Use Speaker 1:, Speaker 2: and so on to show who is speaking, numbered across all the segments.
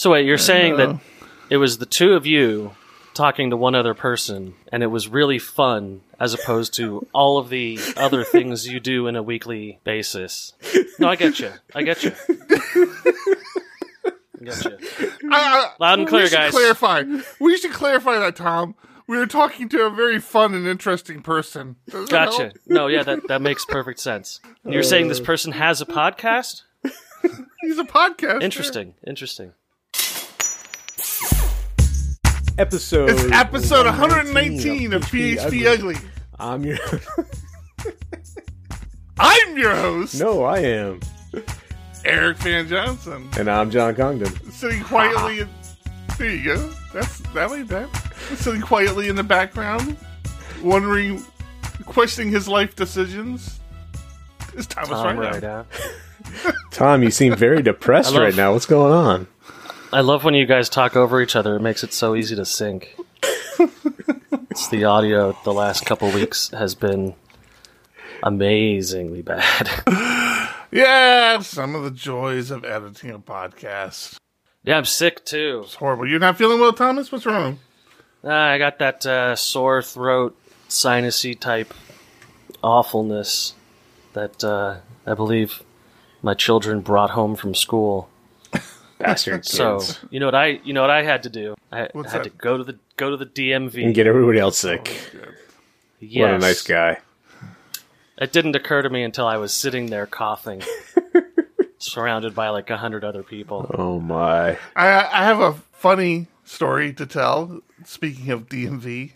Speaker 1: So wait, you're saying
Speaker 2: know.
Speaker 1: that it was the two of you talking to one other person, and it was really fun, as opposed to all of the other things you do in a weekly basis. No, I get you. I get you. I get you.
Speaker 2: I- I-
Speaker 1: Loud and clear,
Speaker 2: we should
Speaker 1: guys.
Speaker 2: Clarify. We should clarify that, Tom. We were talking to a very fun and interesting person. Does that
Speaker 1: Gotcha.
Speaker 2: help?
Speaker 1: No, yeah, that that makes perfect sense. You're saying this uh. person has a podcast?
Speaker 2: He's a podcast.
Speaker 1: Interesting. Interesting.
Speaker 3: Episode.
Speaker 2: It's episode 119 of PHP Ugly.
Speaker 3: I'm your.
Speaker 2: I'm your host,
Speaker 3: no, I am,
Speaker 2: Eric Van Johnson,
Speaker 3: and I'm John Congdon.
Speaker 2: sitting quietly. In, there you go. That's that way bad. Sitting quietly in the background, wondering, questioning his life decisions. Is Thomas
Speaker 1: Tom
Speaker 2: right,
Speaker 1: right
Speaker 2: now?
Speaker 3: Tom, you seem very depressed right now. What's going on?
Speaker 1: I love when you guys talk over each other. It makes it so easy to sync. it's the audio the last couple weeks has been amazingly bad.
Speaker 2: Yeah, some of the joys of editing a podcast.
Speaker 1: yeah, I'm sick too.
Speaker 2: It's horrible. You're not feeling well, Thomas? What's wrong?
Speaker 1: Ah, I got that uh, sore throat, sinusy type awfulness that uh, I believe my children brought home from school.
Speaker 3: Bastard
Speaker 1: So
Speaker 3: kids.
Speaker 1: you know what I you know what I had to do. I
Speaker 2: What's
Speaker 1: had
Speaker 2: that?
Speaker 1: to go to the go to the DMV.
Speaker 3: and get everybody else sick.
Speaker 1: yes.
Speaker 3: What a nice guy.
Speaker 1: It didn't occur to me until I was sitting there coughing, surrounded by like a hundred other people.
Speaker 3: Oh my.
Speaker 2: I, I have a funny story to tell. Speaking of DMV,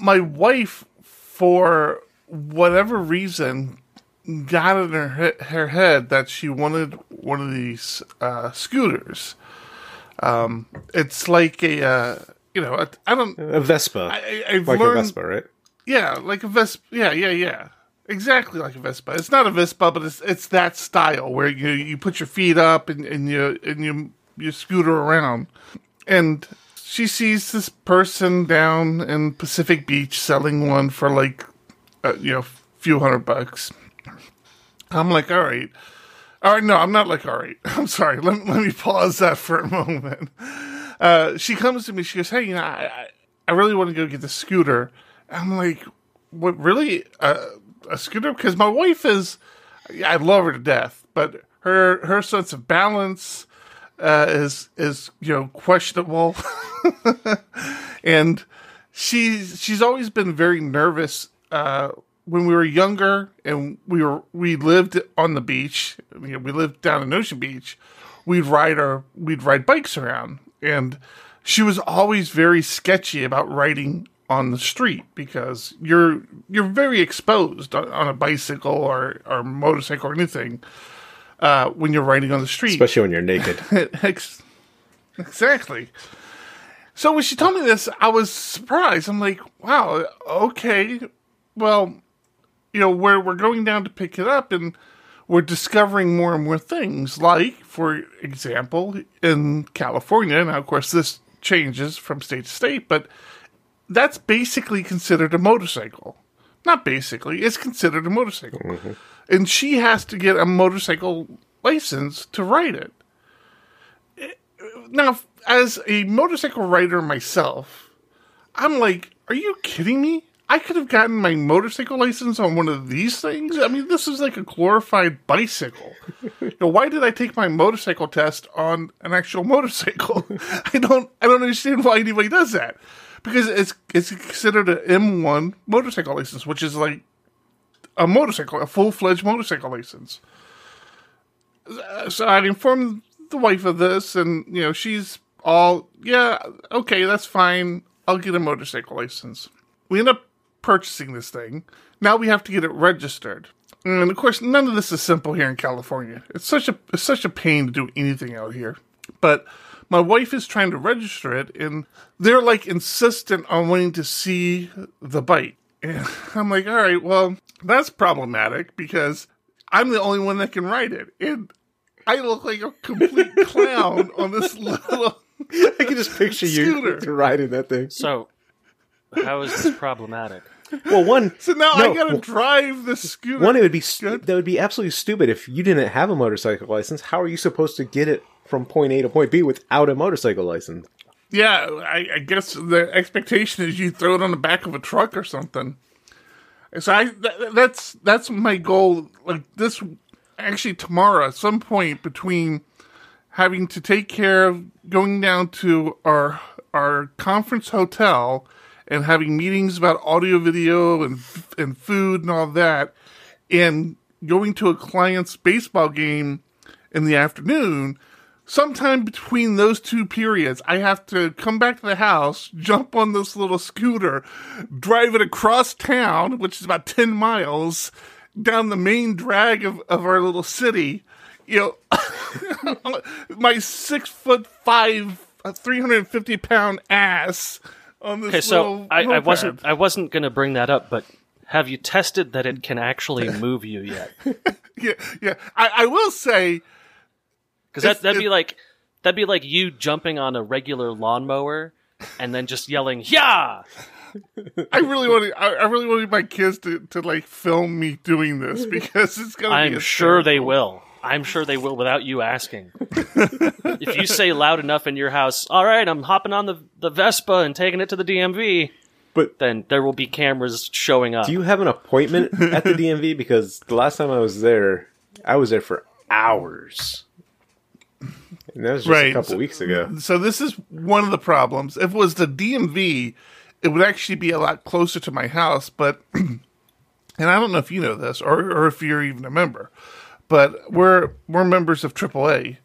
Speaker 2: my wife, for whatever reason, got in her her head that she wanted one of these uh, scooters. Um, it's like a uh, you know I I don't
Speaker 3: A Vespa.
Speaker 2: I, I've
Speaker 3: like
Speaker 2: learned
Speaker 3: a Vespa, right?
Speaker 2: yeah like a Vespa yeah yeah yeah exactly like a Vespa. It's not a Vespa, but it's it's that style where you you put your feet up and, and you and you you scooter around and she sees this person down in Pacific Beach selling one for like, uh, you know, a few hundred bucks. I'm like, all right. All right, no, I'm not like, all right. I'm sorry. Let, let me pause that for a moment. Uh, she comes to me. She goes, hey, you know, I, I, really want to go get the scooter. I'm like, what, really? Uh, a scooter? Because my wife is, I love her to death, but her, her sense of balance, uh, is is you know questionable, and she's she's always been very nervous. Uh, when we were younger and we were we lived on the beach, we lived down in Ocean Beach. We'd ride our we'd ride bikes around, and she was always very sketchy about riding on the street because you're you're very exposed on, on a bicycle or or motorcycle or anything uh, when you're riding on the street.
Speaker 3: Especially when you're naked.
Speaker 2: Exactly. So when she told me this, I was surprised. I'm like, wow, okay. Well, you know, we're we're going down to pick it up and we're discovering more and more things. Like, for example, in California, now of course this changes from state to state, but that's basically considered a motorcycle. Not basically, it's considered a motorcycle. Mm-hmm. And she has to get a motorcycle license to ride it now as a motorcycle rider myself i'm like are you kidding me i could have gotten my motorcycle license on one of these things. I mean this is like a glorified bicycle. You know, why did i take my motorcycle test on an actual motorcycle? I don't i don't understand why anybody does that. Because it's it's considered an m1 motorcycle license which is like a motorcycle a full-fledged motorcycle license. So I'd informed the wife of this, and you know she's all, yeah, okay, that's fine. I'll get a motorcycle license. We end up purchasing this thing. Now we have to get it registered, and of course, none of this is simple here in California. It's such a it's such a pain to do anything out here. But my wife is trying to register it, and they're like insistent on wanting to see the bike. And I'm like, all right, well, that's problematic because I'm the only one that can ride it. And I look like a complete clown on this little.
Speaker 3: I can just picture
Speaker 2: Scooter.
Speaker 3: you riding that thing.
Speaker 1: So, how is this problematic?
Speaker 3: Well, one.
Speaker 2: So now
Speaker 3: No,
Speaker 2: I gotta
Speaker 3: well-
Speaker 2: drive the scooter.
Speaker 3: One, it would be that would be absolutely stupid if you didn't have a motorcycle license. How are you supposed to get it from point A to point B without a motorcycle license.
Speaker 2: Yeah, I, I guess the expectation is you throw it on the back of a truck or something. So I that, that's that's my goal. Like this, actually tomorrow at some point between having to take care of going down to our our conference hotel and having meetings about audio, video, and and food and all that, and going to a client's baseball game in the afternoon sometime between those two periods, I have to come back to the house, jump on this little scooter, drive it across town, which is about 10 miles, down the main drag of, of our little city. You know, my six foot five, uh, 350 pound ass on this
Speaker 1: Okay, so I, I wasn't I wasn't going to bring that up, but have you tested that it can actually move you yet?
Speaker 2: Yeah, yeah. I, I will say,
Speaker 1: Because that that'd be like that'd be like you jumping on a regular lawnmower and then just yelling "Yeah!"
Speaker 2: I really want to. I, I really wanted my kids to, to like film me doing this because it's gonna. be
Speaker 1: I'm sure they will. I'm sure they will without you asking. if you say loud enough in your house, "All right, I'm hopping on the the Vespa and taking it to the DMV,"
Speaker 3: But
Speaker 1: then there will be cameras showing up.
Speaker 3: do you have an appointment at the DMV? Because the last time I was there, I was there for hours. And that was just
Speaker 2: Right.
Speaker 3: a couple weeks ago.
Speaker 2: So this is one of the problems. If it was the DMV, it would actually be a lot closer to my house. But, and I don't know if you know this or or if you're even a member, but we're we're members of AAA,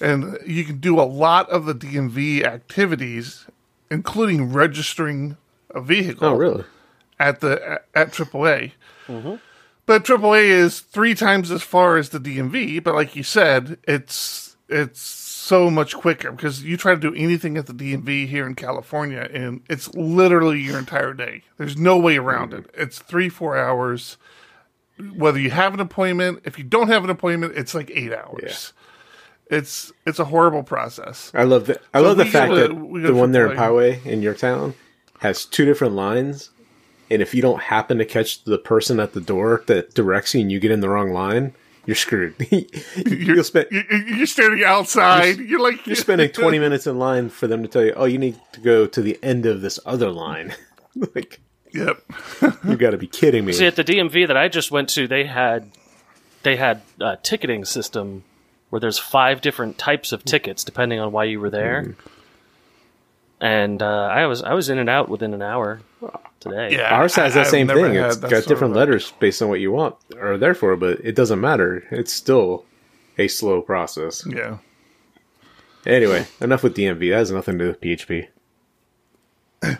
Speaker 2: and you can do a lot of the DMV activities, including registering a vehicle.
Speaker 3: Oh, really?
Speaker 2: at the at, AAA. Mm-hmm. But AAA is three times as far as the DMV. But like you said, it's it's so much quicker because you try to do anything at the DMV here in California, and it's literally your entire day. There's no way around mm-hmm. it. It's three four hours. Whether you have an appointment, if you don't have an appointment, it's like eight hours. It's it's a horrible process.
Speaker 3: I love the I
Speaker 2: So
Speaker 3: love the fact
Speaker 2: to-
Speaker 3: that the one there in. Poway in your town has two different lines, and if you don't happen to catch the person at the door that directs you and you get in the wrong line, you're screwed.
Speaker 2: You're,
Speaker 3: You'll spend
Speaker 2: you're, you're standing outside. You're, like
Speaker 3: you're spending 20 minutes in line for them to tell you, "Oh, you need to go to the end of this other line." like
Speaker 2: Yep.
Speaker 3: you got to be kidding me.
Speaker 1: See, at the DMV that I just went to, they had they had a ticketing system where there's five different types of tickets depending on why you were there. And uh, I was I was in and out within an hour today.
Speaker 2: Yeah.
Speaker 3: Ours has
Speaker 2: I-
Speaker 3: that
Speaker 2: I've
Speaker 3: same thing. It's got different
Speaker 2: of a-
Speaker 3: letters based on what you want or there for, but it doesn't matter. It's still a slow process.
Speaker 2: Yeah.
Speaker 3: Anyway, enough with DMV. That has nothing to do with PHP.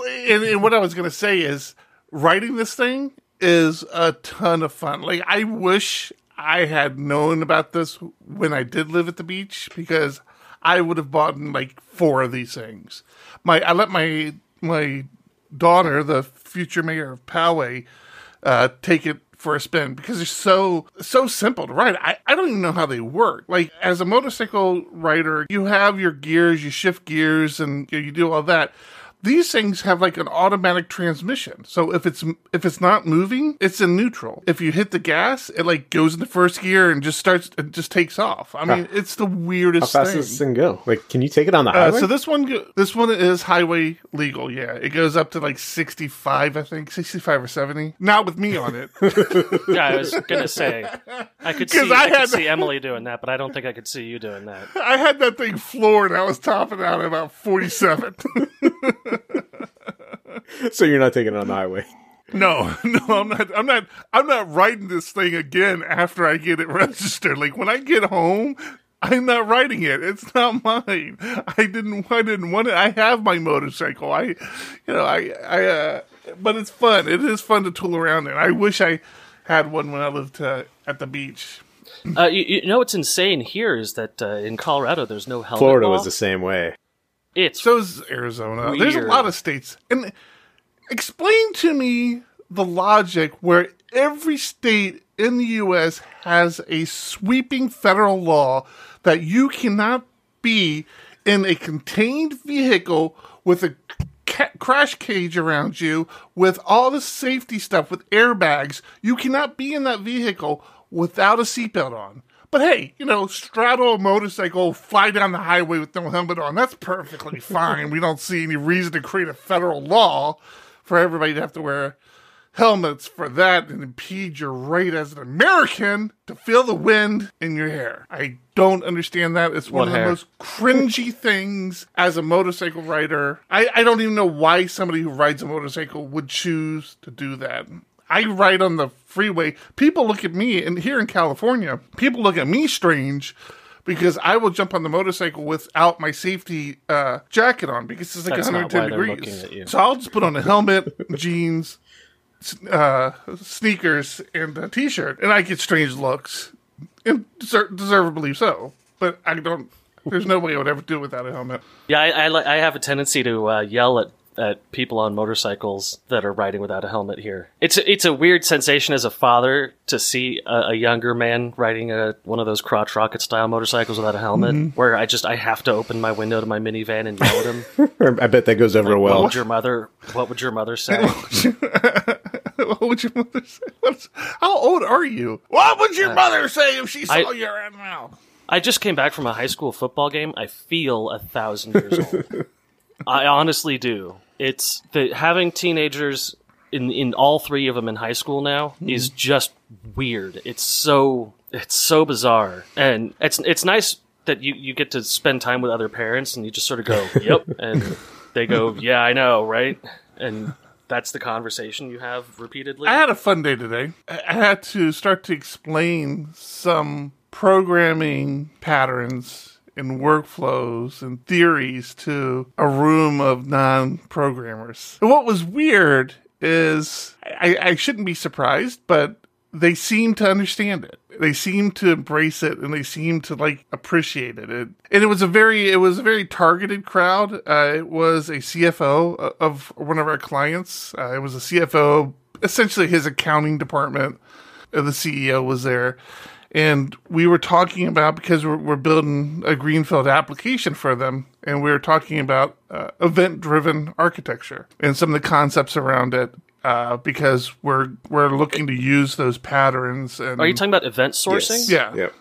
Speaker 2: And, and what I was going to say is, writing this thing is a ton of fun. Like, I wish I had known about this when I did live at the beach because I would have bought like four of these things. My, I let my my daughter, the future mayor of Poway, uh, take it for a spin because they're so so simple to ride. I, I don't even know how they work. Like as a motorcycle rider, you have your gears, you shift gears, and you, you do all that. These things have like an automatic transmission. So if it's if it's not moving, it's in neutral. If you hit the gas, it like goes into first gear and just starts it just takes off. I mean, it's the weirdest.
Speaker 3: How
Speaker 2: weirdest
Speaker 3: fast
Speaker 2: thing.
Speaker 3: does this thing go? Like, can you take it on the
Speaker 2: Uh,
Speaker 3: highway?
Speaker 2: so this one, this one is highway legal. Yeah, it goes up to like sixty-five, I think, sixty-five or seventy. Not with me on it.
Speaker 1: Yeah, I was gonna say I could see
Speaker 2: 'Cause
Speaker 1: I,
Speaker 2: I had-
Speaker 1: could see Emily doing that, but I don't think I could see you doing that.
Speaker 2: I had that thing floored. I was topping out at about forty-seven.
Speaker 3: so you're not taking it on the highway.
Speaker 2: no, no, I'm not. I'm not. I'm not writing this thing again after I get it registered. Like when I get home. I'm not writing it. It's not mine. I didn't. I didn't want it. I have my motorcycle. I, you know, I, I. Uh, but it's fun. It is fun to tool around in. I wish I had one when I lived uh, at the beach.
Speaker 1: Uh, you, you know what's insane here is that uh, in Colorado there's no helmet
Speaker 3: Florida
Speaker 1: law.
Speaker 3: was the same way.
Speaker 1: It's
Speaker 2: So is Arizona. There's a lot of states. And explain to me the logic where every state in the U.S. has a sweeping federal law that you cannot be in a contained vehicle with a ca- crash cage around you with all the safety stuff with airbags. You cannot be in that vehicle without a seatbelt on. But hey, you know, straddle a motorcycle, fly down the highway with no helmet on. That's perfectly fine. we don't see any reason to create a federal law for everybody to have to wear helmets for that and impede your right as an American to feel the wind in your hair. I don't understand that. It's one
Speaker 1: What
Speaker 2: of
Speaker 1: hair?
Speaker 2: the most cringy things as a motorcycle rider. I, I don't even know why somebody who rides a motorcycle would choose to do that. I ride on the freeway. People look at me, and here in California, people look at me strange because I will jump on the motorcycle without my safety uh, jacket on because it's like
Speaker 1: That's not
Speaker 2: 110
Speaker 1: why
Speaker 2: degrees. So I'll just put on a helmet, jeans, uh, sneakers, and a t-shirt, and I get strange looks, and deser- deservedly so. But I don't. There's no way I would ever do it without a helmet.
Speaker 1: Yeah, I, I, I have a tendency to uh, yell at, at people on motorcycles that are riding without a helmet here. It's a, it's a weird sensation as a father to see a, a younger man riding a one of those crotch rocket style motorcycles without a helmet,
Speaker 2: Mm-hmm.
Speaker 1: where I just I have to open my window to my minivan and yell at him.
Speaker 3: I bet that goes over
Speaker 1: what
Speaker 3: well.
Speaker 1: would your mother What would your mother say?
Speaker 2: what would your mother say? What's, how old are you? What would your mother say if she saw
Speaker 1: I-
Speaker 2: you around mouth?
Speaker 1: I just came back from a high school football game. I feel a thousand years old. I honestly do. It's the having teenagers in in all three of them in high school now hmm. is just weird. It's so it's so bizarre, and it's it's nice that you you get to spend time with other parents and you just sort of go, "Yep," and they go, "Yeah, I know, right?" And that's the conversation you have repeatedly.
Speaker 2: I had a fun day today. I had to start to explain some programming patterns and workflows and theories to a room of non programmers. What was weird is I, I shouldn't be surprised, but they seem to understand it. They seem to embrace it and they seem to like appreciate it. it and it was a very it was a very targeted crowd. Uh, it was a CFO of one of our clients. Uh, it was a CFO, essentially his accounting department. The CEO was there. And we were talking about because we're, we're building a greenfield application for them, and we were talking about uh, event-driven architecture and some of the concepts around it. Uh, because we're we're looking to use those patterns. And
Speaker 1: Are you talking about event sourcing?
Speaker 2: Yeah.
Speaker 3: Yep.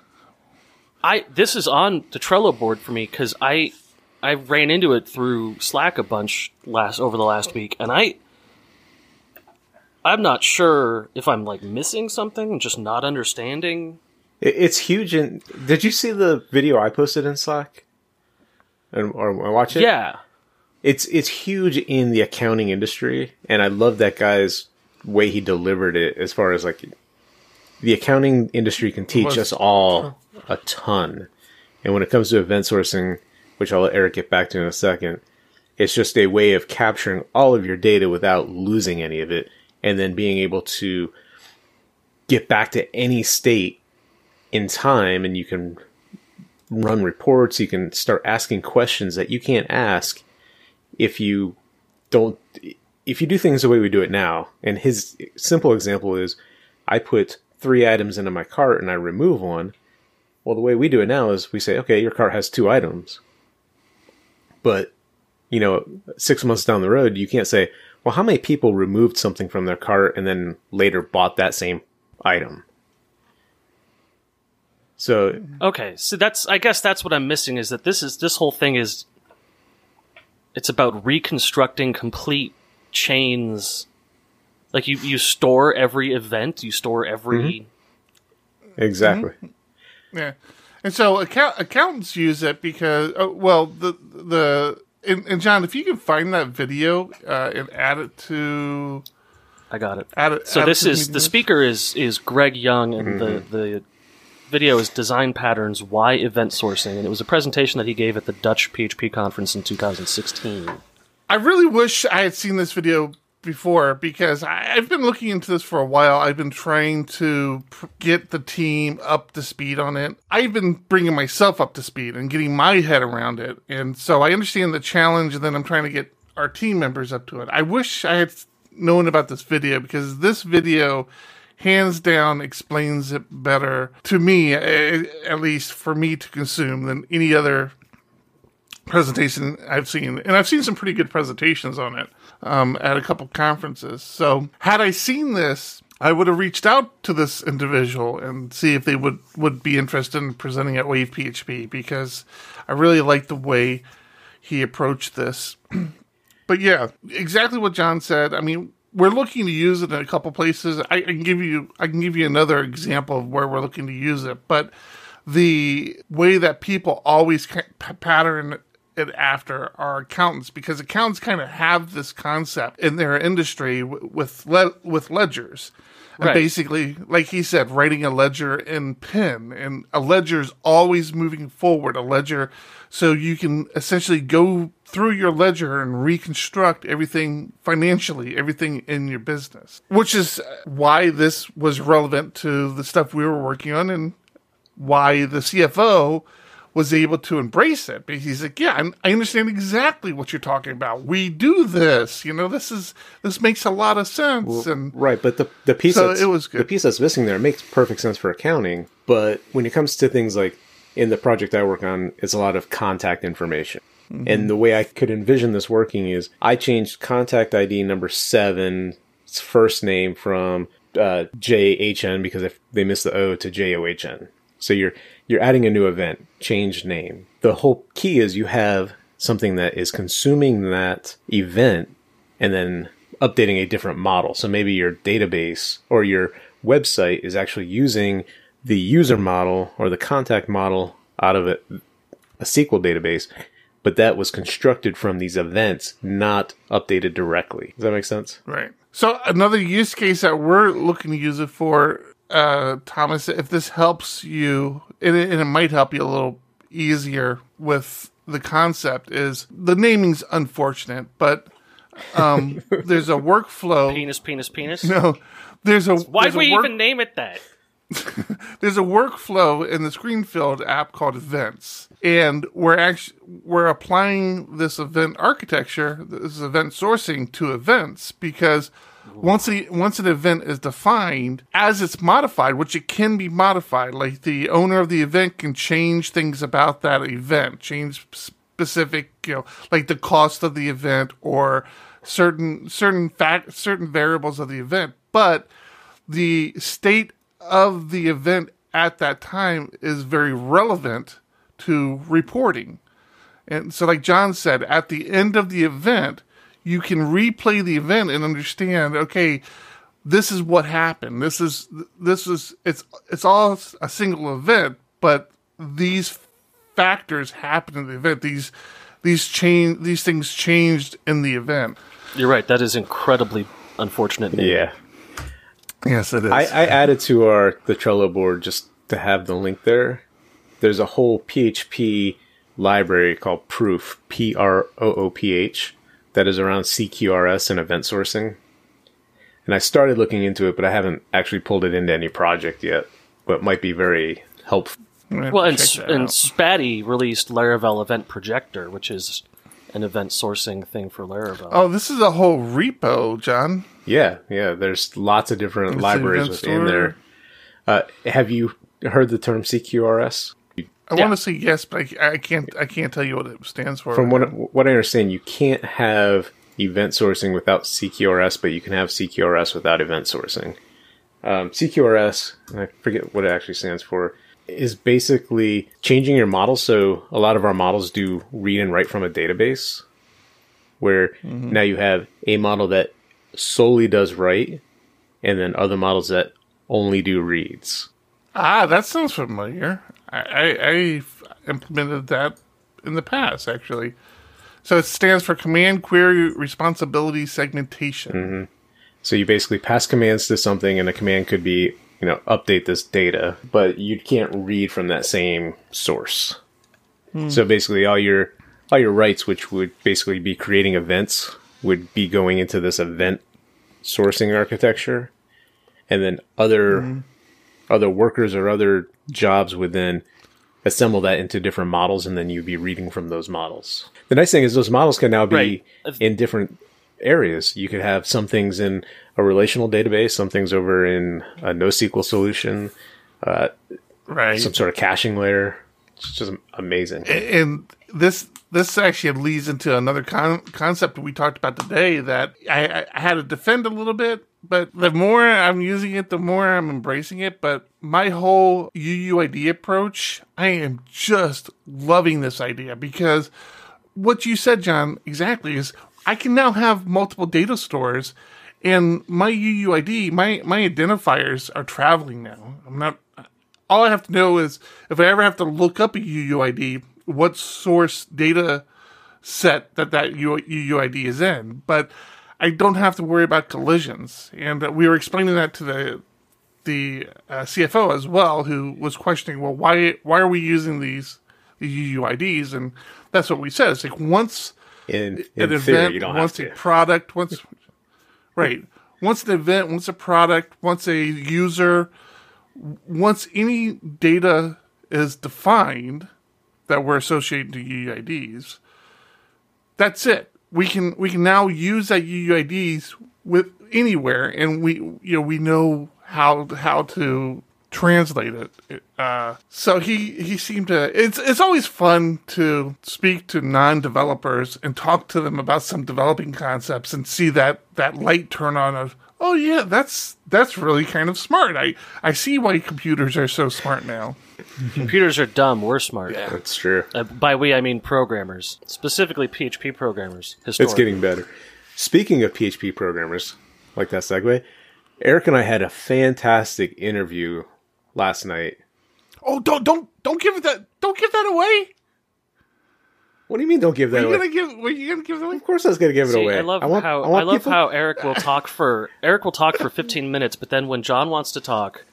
Speaker 1: I this is on the Trello board for me because I I ran into it through Slack a bunch last over the last week, and I I'm not sure if I'm like missing something, just not understanding.
Speaker 3: It- It's huge. In did you see the video I posted in Slack? And or watch it?
Speaker 1: Yeah,
Speaker 3: it's it's huge in the accounting industry, and I love that guy's way he delivered it. As far as like the accounting industry can teach us all a ton, and when it comes to event sourcing, which I'll let Eric get back to in a second, it's just a way of capturing all of your data without losing any of it, and then being able to get back to any state in time, and you can run reports. You can start asking questions that you can't ask if you don't if you do things the way we do it now. And his simple example is i put three items into my cart and i remove one. Well the way we do it now is we say okay your cart has two items. But you know six months down the road you can't say well how many people removed something from their cart and then later bought that same item so
Speaker 1: okay. So that's I guess that's what I'm missing is that this is this whole thing is it's about reconstructing complete chains. Like you you store every event, you store every
Speaker 3: exactly
Speaker 2: Yeah, and so account- accountants use it because, uh, well, the the and, and John, if you can find that video uh, and add it to
Speaker 1: I got it.
Speaker 2: add it.
Speaker 1: So
Speaker 2: add
Speaker 1: this
Speaker 2: to
Speaker 1: is the speaker is is Greg Young, and the the video is Design Patterns: Why Event Sourcing, and it was a presentation that he gave at the Dutch PHP conference in 2016.
Speaker 2: I really wish I had seen this video before because I, I've been looking into this for a while. I've been trying to pr- get the team up to speed on it. I've been bringing myself up to speed and getting my head around it. And so I understand the challenge, and then I'm trying to get our team members up to it. I wish I had known about this video because this video hands down explains it better to me, at least for me to consume, than any other presentation I've seen, and I've seen some pretty good presentations on it um, at a couple conferences. So, had I seen this I would have reached out to this individual and see if they would, would be interested in presenting at Wave PHP because I really like the way he approached this. but yeah, exactly what John said. I mean, we're looking to use it in a couple places. I, I can give you I can give you another example of where we're looking to use it, but the way that people always pattern it after are accountants because accountants kind of have this concept in their industry w- with le- with ledgers. And
Speaker 1: Right.
Speaker 2: basically, like he said, writing a ledger in pen, and a ledger is always moving forward. A ledger, so you can essentially go through your ledger and reconstruct everything financially, everything in your business. Which is why this was relevant to the stuff we were working on, and why the CFO was able to embrace it because he's like, yeah, I'm- understand exactly what you're talking about. We do this, you know. This is this makes a lot of sense, and
Speaker 3: Right, but the the piece
Speaker 2: So it was good.
Speaker 3: the piece that's missing there makes perfect sense for accounting. But when it comes to things like in the project I work on, it's a lot of contact information.
Speaker 2: Mm-hmm.
Speaker 3: And the way I could envision this working is I changed contact ID number seven's first name from uh, JHN because if they missed the O to JOHN. So you're you're adding a new event, change name. The whole key is you have something that is consuming that event and then updating a different model. So maybe your database or your website is actually using the user model or the contact model out of a, a SQL database, but that was constructed from these events, not updated directly. Does that make sense?
Speaker 2: Right. So another use case that we're looking to use it for, uh, Thomas, if this helps you, and it, and it might help you a little easier with the concept, is the naming's unfortunate, but um, there's a workflow.
Speaker 1: Penis, penis, penis.
Speaker 2: No, there's a
Speaker 1: Why
Speaker 2: there's
Speaker 1: would
Speaker 2: a
Speaker 1: we
Speaker 2: work-
Speaker 1: even name it that?
Speaker 2: there's a workflow in the greenfield app called Events, and we're actually we're applying this event architecture, this event sourcing to events because once once an event is defined as it's modified, which it can be modified, like the owner of the event can change things about that event, change specific, you know, like the cost of the event or certain certain fact certain variables of the event, but the state of the event at that time is very relevant to reporting. And so, like John said, at the end of the event, you can replay the event and understand, okay, this is what happened. This is, this is, it's, it's all a single event, but these factors happened in the event. These, these change, these things changed in the event.
Speaker 1: You're right. That is incredibly unfortunate.
Speaker 3: Yeah.
Speaker 2: Yes, it is.
Speaker 3: I, I added to our the Trello board just to have the link there. There's a whole PHP library called Prooph, P R O O P H, that is around CQRS and event sourcing. And I started looking into it, but I haven't actually pulled it into any project yet. But it might be very helpful.
Speaker 2: I'm gonna have
Speaker 1: Well, and,
Speaker 2: check
Speaker 1: and. Spatie released Laravel Event Projector, which is an event sourcing thing for Laravel.
Speaker 2: Oh, this is a whole repo, John.
Speaker 3: Yeah, yeah. There's lots of different
Speaker 2: It's
Speaker 3: libraries
Speaker 2: event
Speaker 3: within
Speaker 2: store.
Speaker 3: there. Uh, have you heard the term CQRS?
Speaker 2: I
Speaker 1: Yeah.
Speaker 2: want to say yes, but I, I can't. I can't tell you what it stands for.
Speaker 3: From what what I understand, you can't have event sourcing without CQRS, but you can have CQRS without event sourcing. Um, CQRS, I forget what it actually stands for, is basically changing your model. So a lot of our models do read and write from a database, where now you have a model that solely does write, and then other models that only do reads.
Speaker 2: ah, that sounds familiar. I, I I've implemented that in the past, actually. So it stands for Command Query Responsibility Segmentation. Mm-hmm.
Speaker 3: So you basically pass commands to something, and a command could be, you know, update this data, but you can't read from that same source. Hmm. So basically, all your all your writes, which would basically be creating events, would be going into this event sourcing architecture, and then other hmm. Other workers or other jobs would then assemble that into different models, and then you'd be reading from those models. The nice thing is those models can now be
Speaker 1: Right.
Speaker 3: in different areas. You could have some things in a relational database, some things over in a NoSQL solution, uh,
Speaker 2: Right.
Speaker 3: some sort of caching layer. It's just amazing.
Speaker 2: and this this actually leads into another con- concept we talked about today that I, I had to defend a little bit but the more I'm using it, the more I'm embracing it. But my whole UUID approach, I am just loving this idea because what you said, John, exactly is I can now have multiple data stores and my UUID, my, my identifiers are traveling now. I'm not, all I have to know is if I ever have to look up a UUID, what source data set that that UUID is in. But I don't have to worry about collisions. And we were explaining that to the the uh, CFO as well, who was questioning, well, why why are we using these these UUIDs? And that's what we said. It's like once
Speaker 3: In, in
Speaker 2: an
Speaker 3: theory,
Speaker 2: event, once a product, once right, once an event, once a product, once a user, once any data is defined that we're associating to UUIDs, that's it. We can we can now use that UUIDs with anywhere, and we you know we know how how to translate it. Uh, so he he seemed to. It's it's always fun to speak to non developers and talk to them about some developing concepts and see that that light turn on of. Oh yeah, that's that's really kind of smart. I, I see why computers are so smart now.
Speaker 1: Computers are dumb. We're smart.
Speaker 3: Yeah, That's true.
Speaker 1: Uh, by we, I mean programmers, specifically PHP programmers.
Speaker 3: It's getting better. Speaking of PHP programmers, like that segue, Eric and I had a fantastic interview last night.
Speaker 2: Oh, don't don't don't give that don't give that away.
Speaker 3: What do you mean? Don't give that
Speaker 2: Are you
Speaker 3: away?
Speaker 2: gonna give? Were you gonna give it away?
Speaker 3: Of course, I was going to give it
Speaker 1: See,
Speaker 3: away.
Speaker 1: I love
Speaker 3: want,
Speaker 1: how I,
Speaker 3: want
Speaker 1: love
Speaker 3: people-
Speaker 1: how Eric will talk for Eric will talk for 15 minutes, but then when John wants to talk,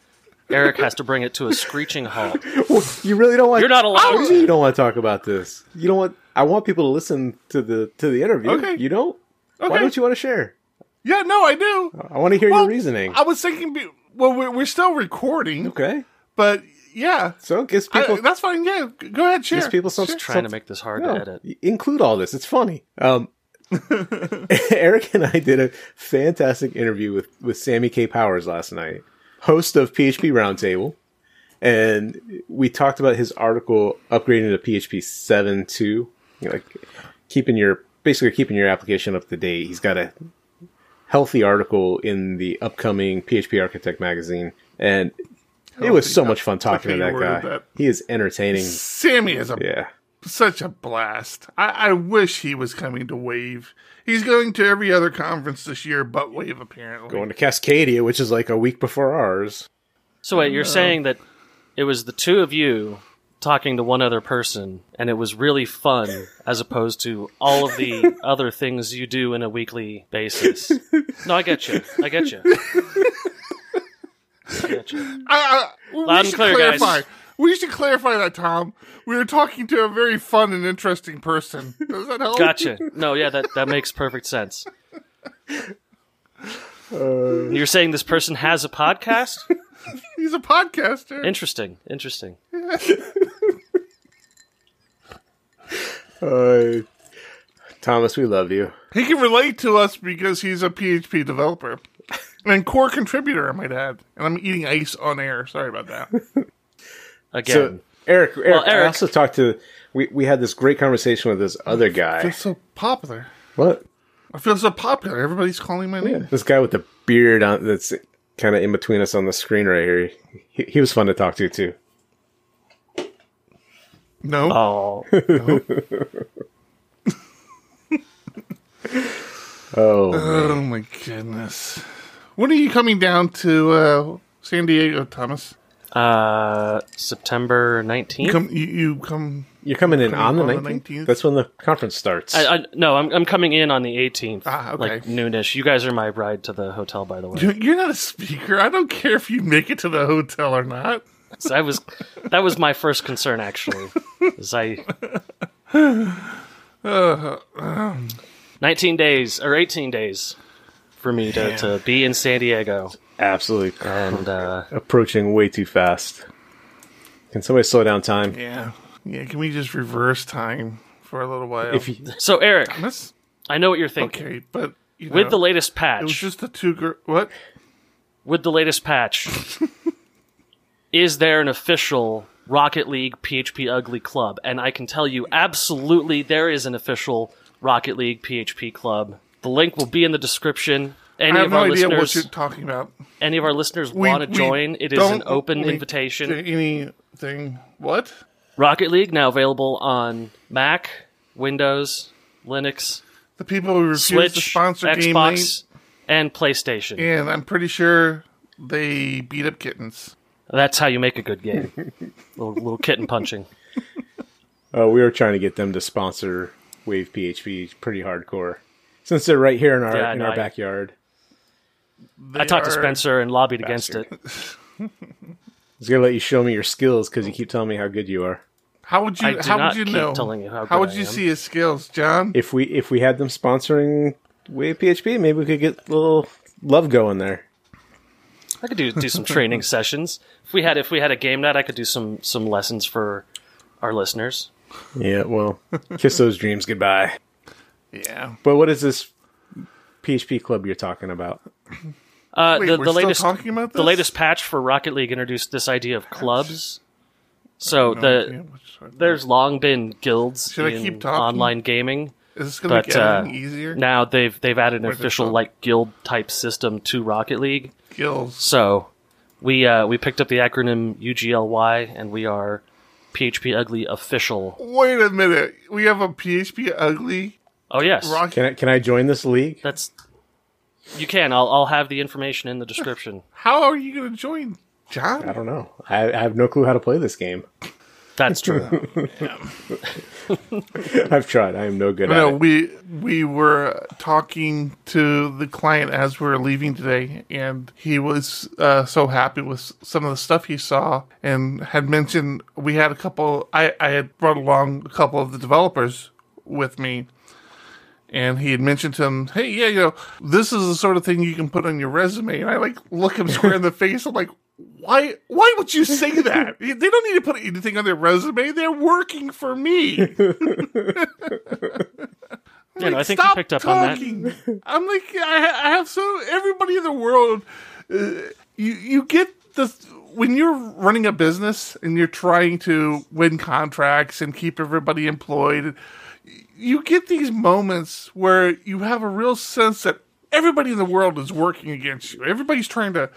Speaker 1: Eric has to bring it to a screeching halt.
Speaker 3: you really don't want.
Speaker 1: You're not allowed
Speaker 3: What do you
Speaker 1: to.
Speaker 3: mean You don't want to talk about this. You don't want. I want people to listen to the to the interview.
Speaker 2: Okay.
Speaker 3: You don't. Why don't you want to share?
Speaker 2: Yeah, no, I do.
Speaker 3: I want to hear
Speaker 2: Well,
Speaker 3: your reasoning.
Speaker 2: I was thinking. be- Well, we're, we're still recording,
Speaker 3: okay.
Speaker 2: but yeah,
Speaker 3: So it gives
Speaker 2: I-
Speaker 3: people
Speaker 2: that's fine. Yeah, go ahead, share.
Speaker 3: gives people some,
Speaker 2: Share.
Speaker 1: Trying to make this hard
Speaker 3: No,
Speaker 1: to edit.
Speaker 3: include all this. It's funny. Um, Eric and I did a fantastic interview with, with Sammy K. Powers last night, host of PHP Roundtable. And we talked about his article upgrading to PHP 7 2, like keeping your basically keeping your application up to date. He's got a healthy article in the upcoming PHP Architect magazine. And it was so much fun talking to that guy.
Speaker 2: that.
Speaker 3: He is entertaining.
Speaker 2: Sammy is a
Speaker 3: Yeah.
Speaker 2: Such a blast. I, I wish he was coming to Wave. He's going to every other conference this year, but Wave apparently.
Speaker 3: Going to Cascadia, which is like a week before ours.
Speaker 1: So wait, you're saying that it was the two of you talking to one other person, and it was really fun, as opposed to all of the other things you do in a weekly basis. No, I get you. I get you. I get you.
Speaker 2: I, I, we
Speaker 1: Loud and
Speaker 2: should
Speaker 1: clear, guys.
Speaker 2: Clarify. We should clarify that, Tom. We were talking to a very fun and interesting person. Does that help?
Speaker 1: Gotcha. No, yeah, that that makes perfect sense. You're saying this person has a podcast?
Speaker 2: He's a podcaster.
Speaker 1: Interesting. Interesting.
Speaker 3: Uh, Thomas, we love you.
Speaker 2: He can relate to us because he's a PHP developer and core contributor, I might add. And I'm eating ice on air. Sorry about that.
Speaker 1: Again.
Speaker 3: So, Eric, Eric, I
Speaker 1: Eric-
Speaker 3: also talked to. We we had this great conversation with this other
Speaker 2: I
Speaker 3: guy.
Speaker 2: feel so popular.
Speaker 3: What?
Speaker 2: I feel so popular. Everybody's calling my name.
Speaker 3: This guy with the beard on that's kind of in between us on the screen right here. He, he was fun to talk to too.
Speaker 2: No.
Speaker 1: oh,
Speaker 3: Oh,
Speaker 2: Oh my goodness. When are you coming down to uh, San Diego, Thomas?
Speaker 1: Uh, September
Speaker 2: You
Speaker 1: nineteenth.
Speaker 2: come. You, you come.
Speaker 3: you're coming in on the
Speaker 2: on the
Speaker 3: nineteenth. That's when the conference starts.
Speaker 1: I, I, no, I'm I'm coming in on the 18th,
Speaker 2: Ah, okay.
Speaker 1: like noonish. You guys are my ride to the hotel, by the way.
Speaker 2: you- You're not a speaker. I don't care if you make it to the hotel or not.
Speaker 1: So that was that was my first concern actually. Is I
Speaker 2: Uh,
Speaker 1: 19 days or 18 days for me to, to be in San Diego
Speaker 3: Absolutely
Speaker 1: and uh,
Speaker 3: approaching way too fast. Can somebody slow down time?
Speaker 2: Yeah. Yeah. Can we just reverse time for a little while?
Speaker 3: If you,
Speaker 1: so Eric,
Speaker 2: Thomas?
Speaker 1: I know what you're thinking.
Speaker 2: Okay, but you
Speaker 1: With the latest
Speaker 2: it was
Speaker 1: patch,
Speaker 2: just the two. Gr- what?
Speaker 1: with the latest patch, is there an official Rocket League PHP Ugly club? And I can tell you, absolutely, there is an official Rocket League PHP club. The link will be in the description. Any
Speaker 2: I have
Speaker 1: of
Speaker 2: no
Speaker 1: our
Speaker 2: idea what
Speaker 1: listeners,
Speaker 2: you're talking about.
Speaker 1: any of our listeners
Speaker 2: We-
Speaker 1: want to
Speaker 2: we
Speaker 1: join, it is an
Speaker 2: don't
Speaker 1: open
Speaker 2: link
Speaker 1: invitation.
Speaker 2: to anything. What?
Speaker 1: Rocket League now available on Mac, Windows, Linux,
Speaker 2: The people who refuse
Speaker 1: Switch,
Speaker 2: to sponsor Game
Speaker 1: Xbox, and PlayStation.
Speaker 2: Night, and I'm pretty sure they beat up kittens.
Speaker 1: That's how you make a good game. little, little kitten punching.
Speaker 3: Uh, we were trying to get them to sponsor Wave PHP pretty hardcore, since they're right here in our
Speaker 1: Yeah,
Speaker 3: in
Speaker 1: no,
Speaker 3: our
Speaker 1: I-
Speaker 3: backyard.
Speaker 2: They
Speaker 1: I talked to Spencer and lobbied against it.
Speaker 3: I was gonna let you show me your skills because you keep telling me how good you are.
Speaker 2: How would you?
Speaker 1: I do
Speaker 2: how
Speaker 1: not
Speaker 2: would you
Speaker 1: keep
Speaker 2: know?
Speaker 1: telling you how good
Speaker 2: would
Speaker 1: I
Speaker 2: you
Speaker 1: am.
Speaker 2: see his skills, John?
Speaker 3: If we if we had them sponsoring Wave PHP, maybe we could get a little love going there.
Speaker 1: I could do do some training sessions. If we had if we had a game night, I could do some some lessons for our listeners.
Speaker 3: Yeah, well, kiss those dreams goodbye.
Speaker 2: yeah.
Speaker 3: But what is this PHP club you're talking about?
Speaker 1: Uh,
Speaker 2: Wait,
Speaker 1: the,
Speaker 2: we're
Speaker 1: the
Speaker 2: still
Speaker 1: latest
Speaker 2: talking about
Speaker 1: the latest patch for Rocket League introduced this idea of clubs. So
Speaker 2: No
Speaker 1: the
Speaker 2: idea which one.
Speaker 1: there's long been guilds
Speaker 2: Should I
Speaker 1: in
Speaker 2: keep talking?
Speaker 1: online gaming.
Speaker 2: is this going to
Speaker 1: but,
Speaker 2: make
Speaker 1: uh,
Speaker 2: easier?
Speaker 1: Now they've they've added an
Speaker 2: Where's it
Speaker 1: official
Speaker 2: from?
Speaker 1: like guild type system to Rocket League.
Speaker 2: Skills.
Speaker 1: So we uh, we picked up the acronym UGLY and we are PHP Ugly official.
Speaker 2: Wait a minute. We have a PHP ugly
Speaker 1: Oh yes,
Speaker 2: rock.
Speaker 3: Can I can I join this league?
Speaker 1: that's you can. I'll I'll have the information in the description.
Speaker 2: How are you going to join, John?
Speaker 3: I don't know. I, I have no clue how to play this game.
Speaker 1: That's true.
Speaker 3: I've tried. I am no good
Speaker 2: No,
Speaker 3: at it.
Speaker 2: we we were talking to the client as we were leaving today, and he was uh, so happy with some of the stuff he saw, and had mentioned we had a couple. I I had brought along a couple of the developers with me, and he had mentioned to him, "Hey, yeah, you know, this is the sort of thing you can put on your resume." And I like look him square in the face. I'm like. Why? Why would you say that? They don't need to put anything on their resume. They're working for me.
Speaker 1: You know, I think you
Speaker 2: Stop
Speaker 1: picked up on that.
Speaker 2: I'm like, I, I have so everybody in the world. Uh, you you get the when you're running a business and you're trying to win contracts and keep everybody employed. You get these moments where you have a real sense that everybody in the world is working against you. Everybody's trying to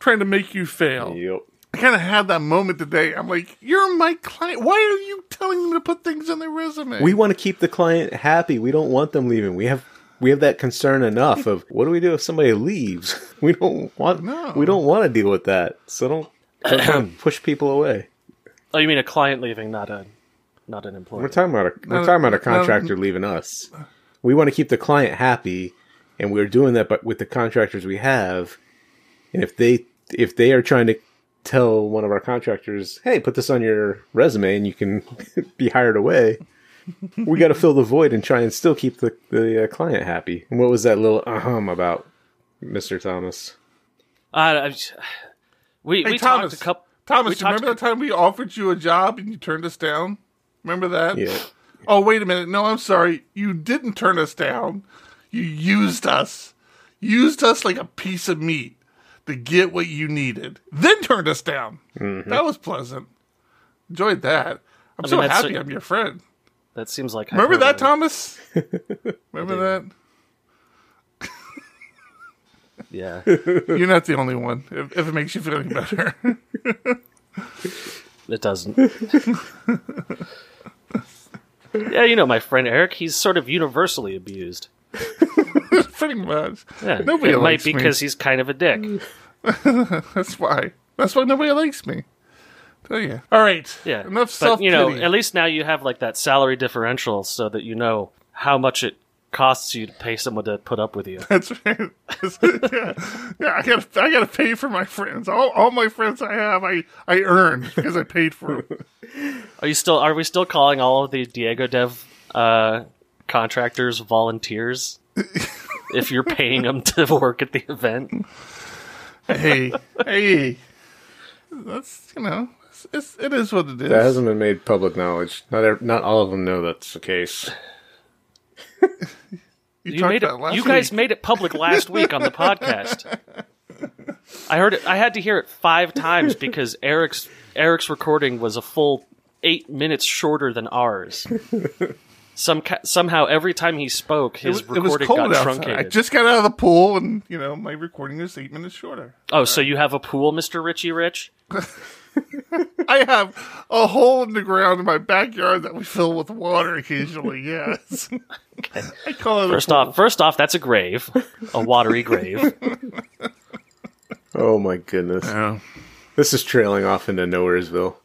Speaker 2: trying to make you fail.
Speaker 3: Yep.
Speaker 2: I kind of had that moment today. I'm like, you're my client. Why are you telling them to put things on their resume?
Speaker 3: We want to keep the client happy. We don't want them leaving. We have we have that concern enough of what do we do if somebody leaves? We don't want
Speaker 2: No.
Speaker 3: we don't want to deal with that. So don't, don't push people away.
Speaker 1: Oh, you mean a client leaving, not a not an employee?
Speaker 3: We're talking about a we're
Speaker 2: No,
Speaker 3: talking about a
Speaker 2: no,
Speaker 3: contractor leaving us. We want to keep the client happy, and we're doing that, but with the contractors we have. And if they if they are trying to tell one of our contractors, "Hey, put this on your resume, and you can be hired away," we got to fill the void and try and still keep the the uh, client happy. And what was that little ahem about, Mister Thomas?
Speaker 1: Uh, I, we
Speaker 2: Hey,
Speaker 1: we
Speaker 2: Thomas.
Speaker 1: talked a couple.
Speaker 2: Thomas,
Speaker 1: we talked
Speaker 2: remember that time we offered you a job and you turned us down? Remember that?
Speaker 3: Yeah,
Speaker 2: Oh, wait a minute. No, I'm sorry. You didn't turn us down. You used us. Used us like a piece of meat to get what you needed. Then turned us down. Mm-hmm. That was pleasant. Enjoyed that. I'm so
Speaker 1: mean, that's
Speaker 2: happy
Speaker 1: a-
Speaker 2: I'm your friend.
Speaker 1: That seems like
Speaker 2: Remember that. Thomas? Remember that?
Speaker 1: Yeah.
Speaker 2: You're not the only one. If, if it makes you feel any better.
Speaker 1: It doesn't. yeah, you know my friend Eric. He's sort of universally abused.
Speaker 2: Pretty much.
Speaker 1: Yeah,
Speaker 2: Nobody
Speaker 1: it might be because he's kind of a dick.
Speaker 2: That's why. That's why nobody likes me. Tell you. All right.
Speaker 1: Yeah,
Speaker 2: Enough self
Speaker 1: you know, at least now you have like that salary differential, so that you know how much it costs you to pay someone to put up with you.
Speaker 2: That's right. yeah. yeah, I gotta, I gotta pay for my friends. All, all my friends I have, I, I earned because I paid for them.
Speaker 1: Are you still? Are we still calling all of the Diego Dev uh, contractors volunteers? if you're paying them to work at the event,
Speaker 2: hey, hey, that's you know, it's, it's it is what it is.
Speaker 3: that hasn't been made public knowledge. Not ev- not all of them know that's the case.
Speaker 2: You
Speaker 1: you made it. You guys made it public last week on the podcast. I heard it. I had to hear it five times because Eric's Eric's recording was a full eight minutes shorter than ours. some ca- somehow every time he spoke, his
Speaker 2: it, was- it
Speaker 1: recording
Speaker 2: cold
Speaker 1: got
Speaker 2: outside.
Speaker 1: truncated.
Speaker 2: I just got out of the pool, and you know my recording is eight minutes shorter.
Speaker 1: oh, so you have a pool, Mister Richie Rich?
Speaker 2: I have a hole in the ground in my backyard that we fill with water occasionally. Yes, I call it.
Speaker 1: First off, first off, that's a grave, a watery grave.
Speaker 3: Oh my goodness.
Speaker 2: Yeah.
Speaker 3: This is trailing off into Nowheresville.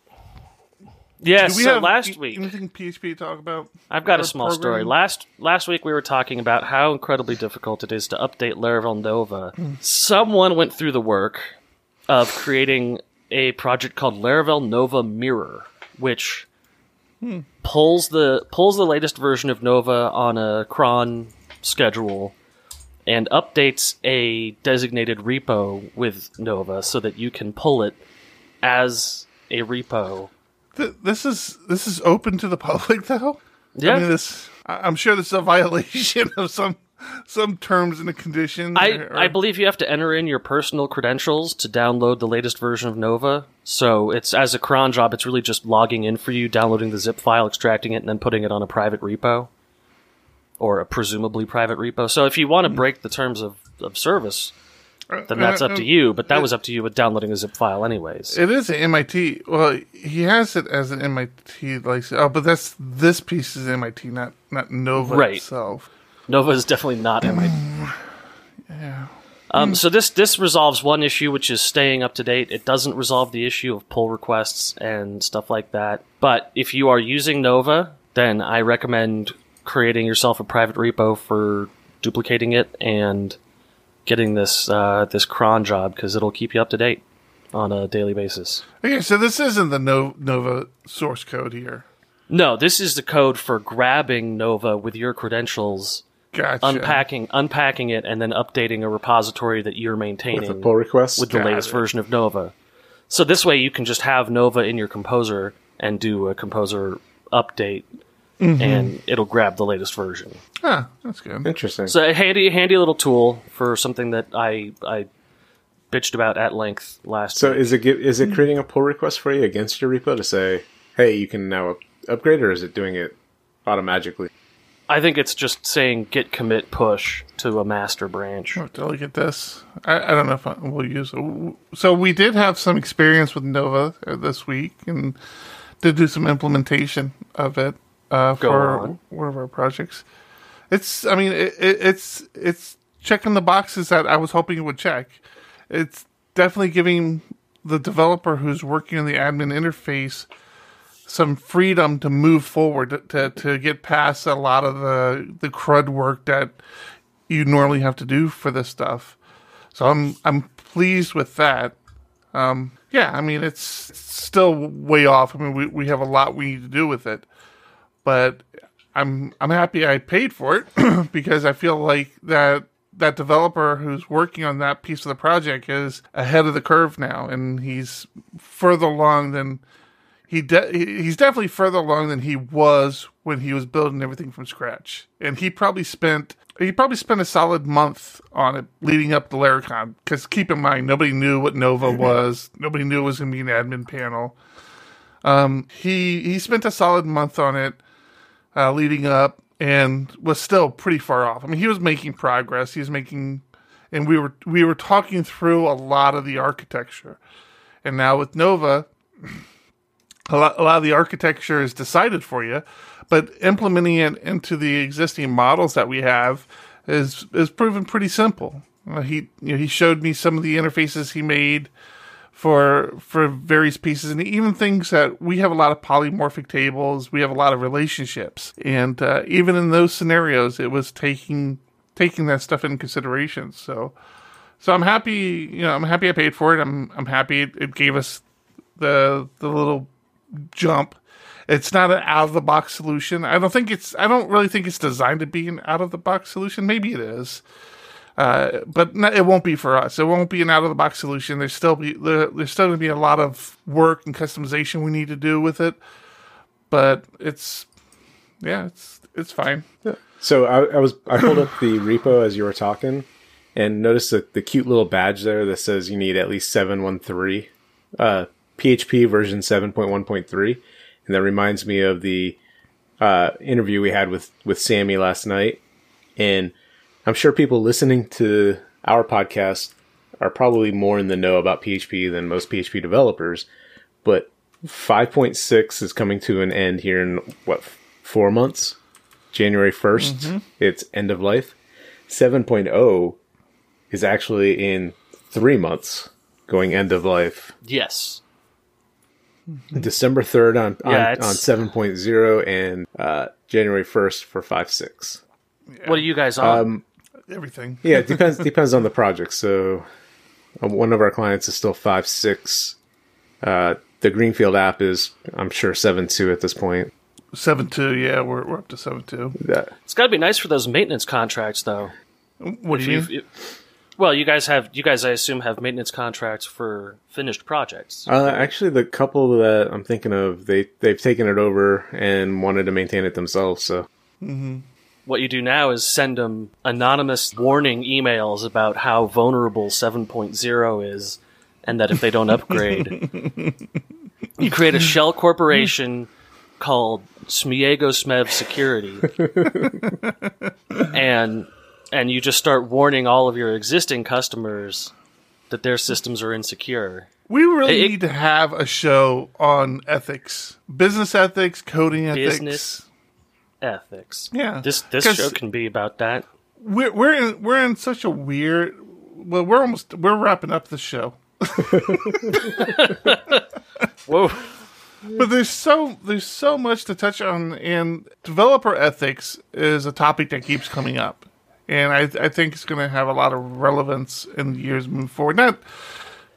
Speaker 1: Yeah.
Speaker 2: We
Speaker 1: so
Speaker 2: have
Speaker 1: last
Speaker 2: a-
Speaker 1: week,
Speaker 2: anything PHP to talk about?
Speaker 1: I've got a
Speaker 2: Or
Speaker 1: small story. Last last week we were talking about how incredibly difficult it is to update Laravel Nova. Hmm. Someone went through the work of creating a project called Laravel Nova Mirror, which pulls the pulls the latest version of Nova on a cron schedule and updates a designated repo with Nova so that you can pull it as a repo.
Speaker 2: Th- this is this is open to the public, though.
Speaker 1: Yeah.
Speaker 2: I mean, this. I- I'm sure this is a violation of some some terms and conditions.
Speaker 1: I,
Speaker 2: or-
Speaker 1: I believe you have to enter in your personal credentials to download the latest version of Nova. So it's as a cron job, it's really just logging in for you, downloading the zip file, extracting it, and then putting it on a private repo or a presumably private repo. So if you want to break the terms of, of service, uh, then that's uh, up to uh, you. But that was up to you with downloading a zip file, anyways.
Speaker 2: It is an MIT. Well, he has it as an MIT license. Oh, but that's this piece is MIT, not not Nova
Speaker 1: Right.
Speaker 2: itself.
Speaker 1: Nova is definitely not MIT. Um, so this this resolves one issue, which is staying up to date. It doesn't resolve the issue of pull requests and stuff like that. But if you are using Nova, then I recommend creating yourself a private repo for duplicating it and getting this uh, this cron job because it'll keep you up to date on a daily basis.
Speaker 2: Okay, so this isn't the no, Nova source code here.
Speaker 1: No, this is the code for grabbing Nova with your credentials,
Speaker 2: Gotcha.
Speaker 1: unpacking unpacking it, and then updating a repository that you're maintaining
Speaker 3: With
Speaker 1: maintaining.
Speaker 3: the pull request.
Speaker 1: with the
Speaker 2: Got
Speaker 1: latest
Speaker 2: it.
Speaker 1: version of Nova. So this way you can just have Nova in your composer and do a composer update
Speaker 2: Mm-hmm.
Speaker 1: and it'll grab the latest version.
Speaker 2: Ah, that's good.
Speaker 3: Interesting.
Speaker 1: So a handy handy little tool for something that I I bitched about at length last
Speaker 3: So
Speaker 1: week.
Speaker 3: is it gi- is it creating a pull request for you against your repo to say, hey, you can now up- upgrade, or is it doing it automatically?
Speaker 1: I think it's just saying git commit push to a master branch.
Speaker 2: Oh, at this. I, I don't know if I, we'll use it. So we did have some experience with Nova uh, this week and did do some implementation of it uh, for
Speaker 1: on.
Speaker 2: one of our projects. It's, I mean, it, it, it's it's checking the boxes that I was hoping it would check. It's definitely giving the developer who's working on the admin interface some freedom to move forward to, to, get past a lot of the the crud work that you normally have to do for this stuff. So I'm I'm pleased with that. Um, yeah, I mean it's, it's still way off. I mean we, we have a lot we need to do with it, but I'm I'm happy I paid for it because I feel like that that developer who's working on that piece of the project is ahead of the curve now, and he's further along than he de- he's definitely further along than he was when he was building everything from scratch. And he probably spent he probably spent a solid month on it leading up to Laracon. Because keep in mind, nobody knew what Nova was. Nobody knew it was going to be an admin panel. Um, he he spent a solid month on it uh, leading up, and was still pretty far off. I mean, he was making progress. He was making, and we were we were talking through a lot of the architecture. And now with Nova, a lot, a lot of the architecture is decided for you, but implementing it into the existing models that we have is is proven pretty simple. Uh, he you know, he showed me some of the interfaces he made for for various pieces, and even things that we have a lot of polymorphic tables, we have a lot of relationships, and uh, even in those scenarios, it was taking taking that stuff into consideration. So. So I'm happy, you know, I'm happy I paid for it. I'm I'm happy it, it gave us the the little jump. It's not an out of the box solution. I don't think it's. I don't really think it's designed to be an out of the box solution. Maybe it is, uh, but it won't be for us. It won't be an out of the box solution. There's still be there, there's still going to be a lot of work and customization we need to do with it. But it's yeah, it's it's fine.
Speaker 3: So I, I was I pulled up the repo as you were talking, and noticed the, the cute little badge there that says you need at least seven one three, uh, PHP version seven point one point three, and that reminds me of the uh, interview we had with with Sammy last night, and I'm sure people listening to our podcast are probably more in the know about PHP than most PHP developers. But 5.6 is coming to an end here in what four months? January 1st, it's end of life. 7.0 is actually in three months, going end of life.
Speaker 1: Yes.
Speaker 3: December 3rd on, on,
Speaker 1: Yeah,
Speaker 3: on
Speaker 1: it's-
Speaker 3: 7.0 and uh, January 1st for 5.6.
Speaker 1: What are you guys on?
Speaker 3: Um,
Speaker 2: Everything.
Speaker 3: Yeah, it depends depends on the project. So um, one of our clients is still 5.6. Uh, the Greenfield app is, I'm sure, 7.2 at this point.
Speaker 2: Seven two. Yeah, we're we're up to seven two.
Speaker 3: That,
Speaker 1: it's got to be nice for those maintenance contracts, though.
Speaker 2: What do you mean?
Speaker 1: If- well, you guys have you guys, I assume, have maintenance contracts for finished projects.
Speaker 3: uh, actually, the couple that I'm thinking of, they, they've taken it over and wanted to maintain it themselves. So
Speaker 1: what you do now is send them anonymous warning emails about how vulnerable 7.0 is and that if they don't upgrade you create a shell corporation called Smiego Smev Security and and you just start warning all of your existing customers that their systems are insecure.
Speaker 2: We really
Speaker 1: It-
Speaker 2: need to have a show on ethics, business ethics, coding ethics.
Speaker 1: Business ethics.
Speaker 2: Yeah,
Speaker 1: This this show can be about that.
Speaker 2: We're we're in we're in such a weird. Well, we're almost we're wrapping up the show,
Speaker 1: Whoa.
Speaker 2: but there's so there's so much to touch on, and developer ethics is a topic that keeps coming up, and I I think it's going to have a lot of relevance in the years moving forward. Not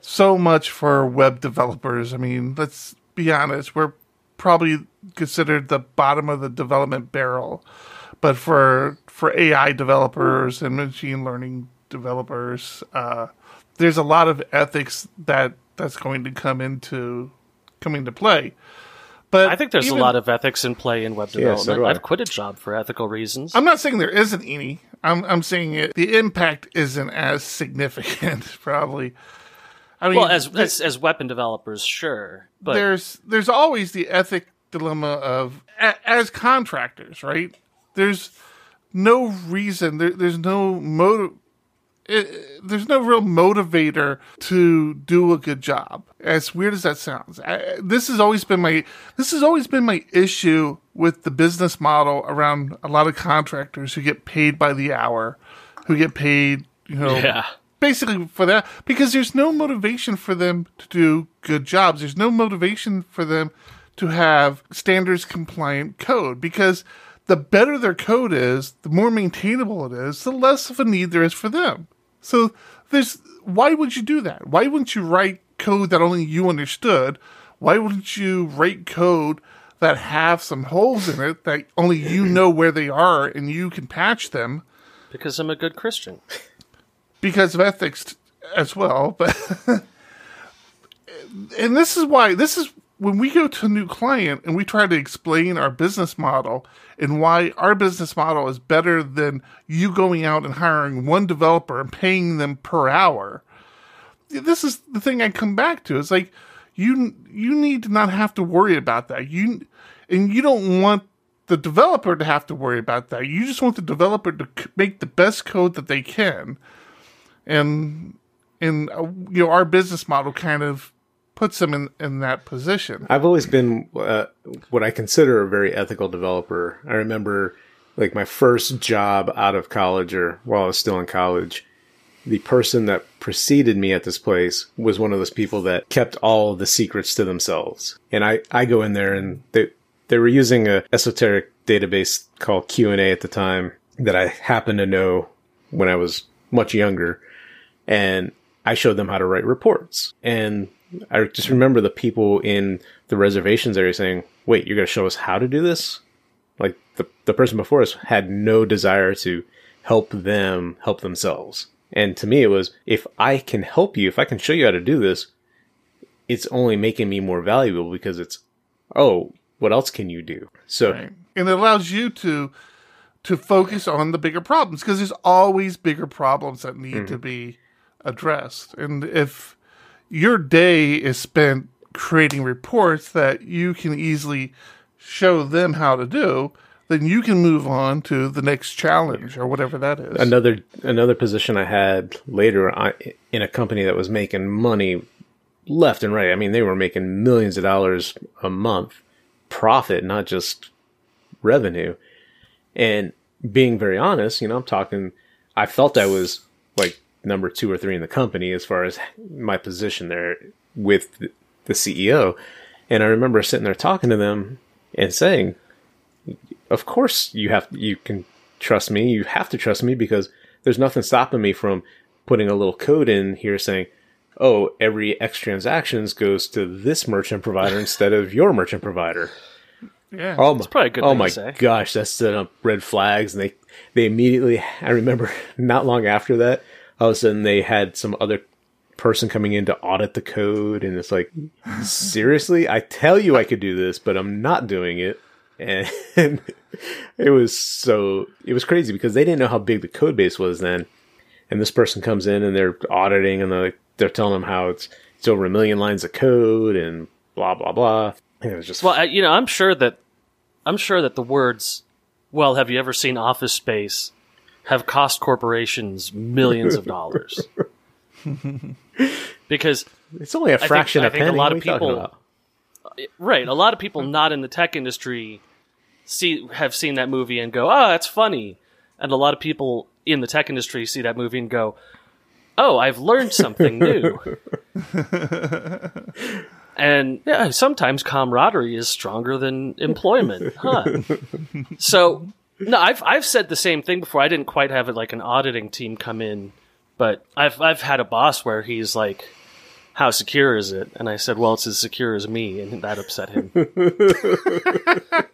Speaker 2: so much for web developers. I mean, let's be honest, we're probably considered the bottom of the development barrel. But for for AI developers and machine learning developers, uh, there's a lot of ethics that that's going to come into come into play. But
Speaker 1: I think there's
Speaker 2: even-
Speaker 1: a lot of ethics in play in web
Speaker 3: Yeah, so
Speaker 1: development. I've quit a job for ethical reasons.
Speaker 2: I'm not saying there isn't any. I'm I'm saying it, the impact isn't as significant, probably. I mean,
Speaker 1: well, as, as as weapon developers, sure, but
Speaker 2: there's there's always the ethic dilemma of a, as contractors, right? There's no reason. There, there's no motive. There's no real motivator to do a good job. As weird as that sounds, I, this has always been my this has always been my issue with the business model around a lot of contractors who get paid by the hour, who get paid, you know,
Speaker 1: Yeah.
Speaker 2: basically for that because there's no motivation for them to do good jobs. There's no motivation for them to have standards compliant code because the better their code is, the more maintainable it is, the less of a need there is for them. So there's why would you do that? Why wouldn't you write code that only you understood? Why wouldn't you write code that have some holes in it that only you know where they are and you can patch them?
Speaker 1: because I'm a good Christian.
Speaker 2: because of ethics as well. But and this is why this is when we go to a new client and we try to explain our business model and why our business model is better than you going out and hiring one developer and paying them per hour. This is the thing I come back to. It's like you you need to not have to worry about that. You and you don't want the developer to have to worry about that. You just want the developer to make the best code that they can and and uh, you know our business model kind of puts them in in that position.
Speaker 3: I've always been uh, what I consider a very ethical developer. I remember like my first job out of college or while I was still in college, the person that preceded me at this place was one of those people that kept all the secrets to themselves. And I, I go in there and they, they were using a esoteric database called Q&A at the time that I happened to know when I was much younger. And I showed them how to write reports. And I just remember the people in the reservations area saying, wait, you're going to show us how to do this? Like the, the person before us had no desire to help them help themselves. And to me, it was, if I can help you, if I can show you how to do this, it's only making me more valuable because it's, oh, what else can you do? So
Speaker 2: Right. And it allows you to to focus on the bigger problems because there's always bigger problems that need to mm-hmm. be addressed. And if your day is spent creating reports that you can easily show them how to do, then you can move on to the next challenge or whatever that is.
Speaker 3: another another position I had later I, in a company that was making money left and right. I mean, they were making millions of dollars a month profit, not just revenue. And being very honest, you know, I'm talking. I felt I was like number two or three in the company as far as my position there with the- CEO. And I remember sitting there talking to them and saying, of course you have you can trust me you have to trust me because there's nothing stopping me from putting a little code in here saying oh every x transactions goes to this merchant provider instead of your merchant provider
Speaker 2: yeah.
Speaker 3: oh my,
Speaker 1: probably a good
Speaker 3: oh
Speaker 1: thing
Speaker 3: my
Speaker 1: to say.
Speaker 3: gosh that set up red flags and they they immediately i remember not long after that all of a sudden they had some other person coming in to audit the code and it's like seriously? I tell you i could do this but i'm not doing it. And it was so it was crazy because they didn't know how big the code base was then. And this person comes in and they're auditing and they're, they're telling them how it's it's over a million lines of code and blah blah blah. And it was just
Speaker 1: Well, I, you know, I'm sure that I'm sure that the words "Well, have you ever seen Office Space?" Have cost corporations millions of dollars. because
Speaker 3: it's only a
Speaker 1: think-
Speaker 3: fraction
Speaker 1: I
Speaker 3: of
Speaker 1: think a lot of
Speaker 3: are you talking
Speaker 1: people-
Speaker 3: uh,
Speaker 1: right, a lot of people not in the tech industry see have seen that movie and go, "Oh, that's funny," and a lot of people in the tech industry see that movie and go, "Oh, I've learned something new." and yeah, sometimes camaraderie is stronger than employment, huh? so no, I've I've said the same thing before. I didn't quite have it like an auditing team come in, but I've I've had a boss where he's like, "How secure is it?" And I said, "Well, it's as secure as me," and that upset him.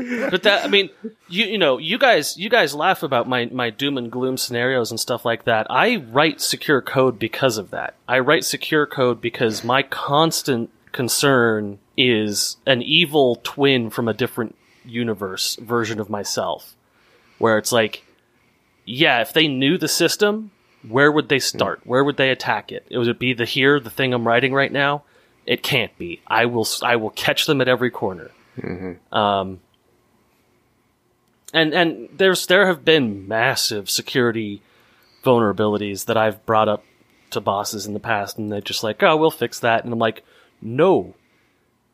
Speaker 1: but that I mean, you you know, you guys you guys laugh about my my doom and gloom scenarios and stuff like that. I write secure code because of that. I write secure code because my constant concern is an evil twin from a different universe version of myself where it's like yeah, if they knew the system, where would they start? Where would they attack it? Would it be the here, the thing I'm writing right now? It can't be. I will. I will catch them at every corner. Um, and and there's there have been massive security vulnerabilities that I've brought up to bosses in the past, and they're just like, "Oh, we'll fix that," and I'm like, "No,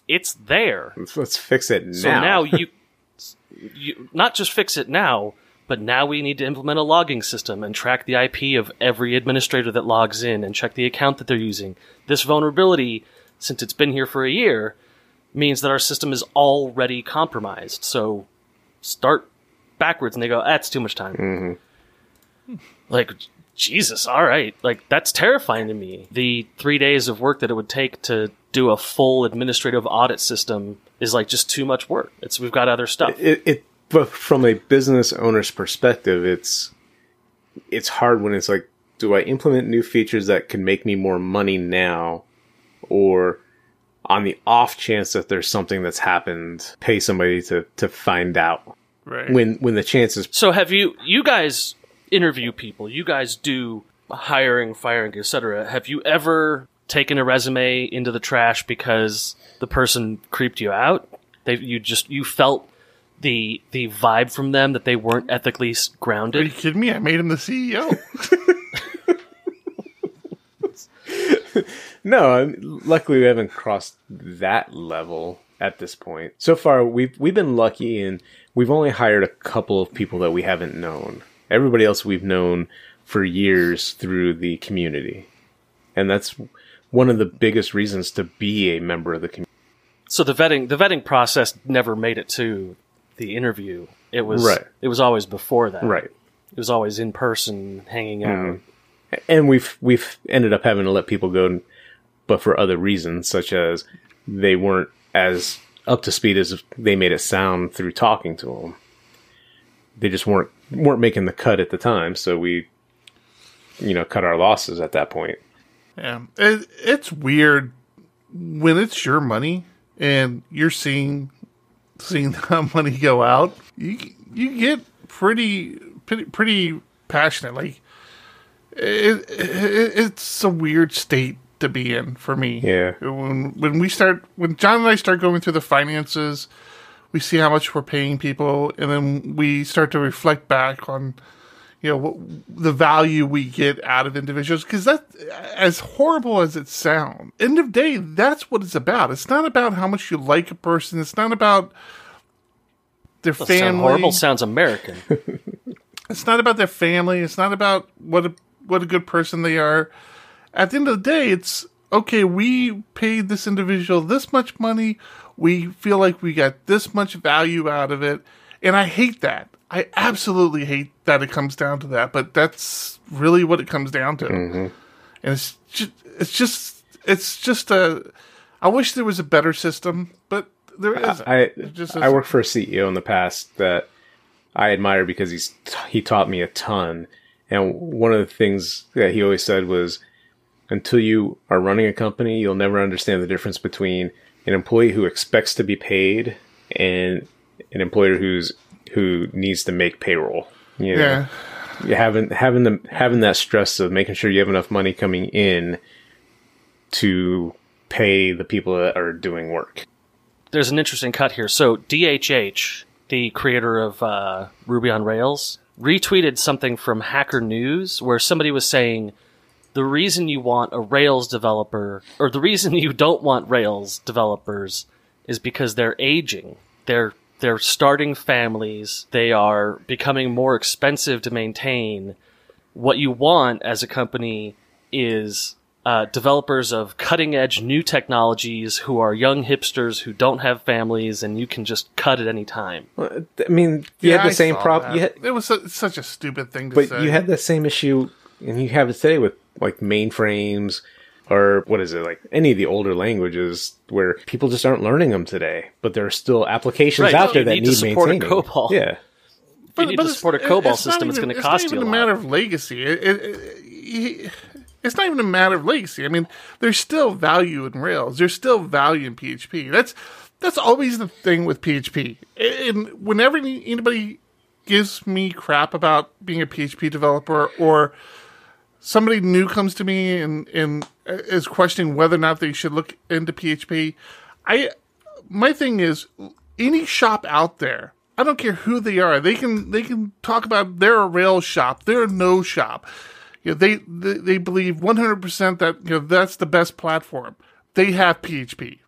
Speaker 1: it's there."
Speaker 3: Let's, let's fix it now.
Speaker 1: So now you, you not just fix it now, but now we need to implement a logging system and track the IP of every administrator that logs in and check the account that they're using. This vulnerability, since it's been here for a year, means that our system is already compromised. So start backwards, and they go, ah, "That's too much time." Mm-hmm. Like Jesus, all right, like that's terrifying to me. The three days of work that it would take to do a full administrative audit system is like just too much work. It's we've got other stuff.
Speaker 3: it, it but from a business owner's perspective it's it's hard when it's like do i implement new features that can make me more money now or on the off chance that there's something that's happened pay somebody to to find out
Speaker 2: Right.
Speaker 3: when when the chances
Speaker 1: So have you you guys interview people, you guys do hiring, firing, etc. Have you ever taken a resume into the trash because the person creeped you out? They you just you felt the the vibe from them that they weren't ethically s-
Speaker 2: Are you
Speaker 1: grounded.
Speaker 2: kidding me? I made him the CEO.
Speaker 3: No, luckily we haven't crossed that level at this point. So far, we've we've been lucky, and we've only hired a couple of people that we haven't known. Everybody else we've known for years through the community, and that's one of the biggest reasons to be a member of the community.
Speaker 1: So the vetting the vetting process never made it to the interview. It was
Speaker 3: Right.
Speaker 1: it was always before that.
Speaker 3: Right.
Speaker 1: It was always in person, hanging out. Mm-hmm.
Speaker 3: and we've we've ended up having to let people go, but for other reasons, such as they weren't as up to speed as they made it sound through talking to them. They just weren't weren't making the cut at the time, so we, you know, cut our losses at that point.
Speaker 2: Yeah, it, it's weird when it's your money and you're seeing seeing that money go out. You you get pretty pretty, pretty passionate. Like it, it, it's a weird state to be in for me.
Speaker 3: Yeah.
Speaker 2: When when we start when John and I start going through the finances, we see how much we're paying people, and then we start to reflect back on you know what, the value we get out of individuals because that as horrible as it sounds end of day that's what it's about it's not about how much you like a person it's not about their
Speaker 1: Doesn't
Speaker 2: family
Speaker 1: sound horrible. Sounds American.
Speaker 2: it's not about their family. It's not about what a what a good person they are. At the end of the day, it's okay. We paid this individual this much money. We feel like we got this much value out of it, and I hate that. I absolutely hate that it comes down to that. But that's really what it comes down to, mm-hmm. and it's just it's just it's just a. I wish there was a better system, but there isn't.
Speaker 3: I
Speaker 2: just
Speaker 3: I worked for a CEO in the past that I admire because he's he taught me a ton. And one of the things that he always said was, until you are running a company, you'll never understand the difference between an employee who expects to be paid and an employer who's who needs to make payroll. You know,
Speaker 2: yeah.
Speaker 3: you having having the having that stress of making sure you have enough money coming in to pay the people that are doing work.
Speaker 1: There's an interesting cut here. So DHH, the creator of uh, Ruby on Rails, retweeted something from Hacker News where somebody was saying the reason you want a Rails developer, or the reason you don't want Rails developers, is because they're aging. They're they're starting families. They are becoming more expensive to maintain. What you want as a company is uh, developers of cutting edge new technologies who are young hipsters who don't have families, and you can just cut at any time.
Speaker 3: I mean, you
Speaker 2: Yeah,
Speaker 3: had
Speaker 2: I
Speaker 3: the same problem. had,
Speaker 2: it was su- such a stupid thing to
Speaker 3: but
Speaker 2: say.
Speaker 3: you had the same issue, and you have it today with like mainframes or what is it like any of the older languages where people just aren't learning them today. But there are still applications
Speaker 1: Right,
Speaker 3: out there that
Speaker 1: need to
Speaker 3: need,
Speaker 1: support a
Speaker 3: maintaining.
Speaker 1: COBOL.
Speaker 3: Yeah,
Speaker 1: If you need to support a COBOL
Speaker 2: it's not
Speaker 1: system, it's going to cost
Speaker 2: It's not
Speaker 1: a
Speaker 2: even a
Speaker 1: lot.
Speaker 2: matter of legacy. It, it, it- it's not even a matter of legacy. I mean, there's still value in Rails. There's still value in PHP. That's that's always the thing with PHP. And whenever anybody gives me crap about being a PHP developer or somebody new comes to me and, and is questioning whether or not they should look into PHP, I my thing is any shop out there. I don't care who they are. They can they can talk about they're a Rails shop. They're a no shop. You know, they, they they believe one hundred percent that you know that's the best platform. They have PHP.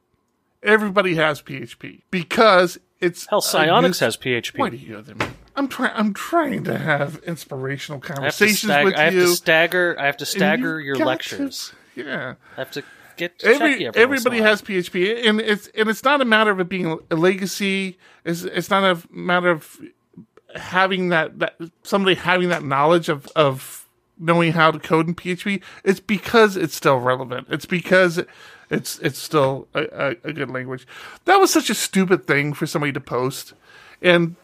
Speaker 2: Everybody has PHP because it's
Speaker 1: Hell, Psionics has PHP.
Speaker 2: Why do you know them? I'm trying. I'm trying to have inspirational
Speaker 1: I have, to
Speaker 2: conversations
Speaker 1: stagger,
Speaker 2: with
Speaker 1: I have
Speaker 2: you.
Speaker 1: to stagger. I have to stagger your
Speaker 2: got to-
Speaker 1: lectures.
Speaker 2: yeah.
Speaker 1: I have to get checky
Speaker 2: Every,
Speaker 1: every
Speaker 2: everybody has PHP, and it's and it's not a matter of it being a legacy. It's it's not a matter of having that that somebody having that knowledge of of knowing how to code in PHP. It's because it's still relevant. It's because it's it's still a, a, a good language. That was such a stupid thing for somebody to post, and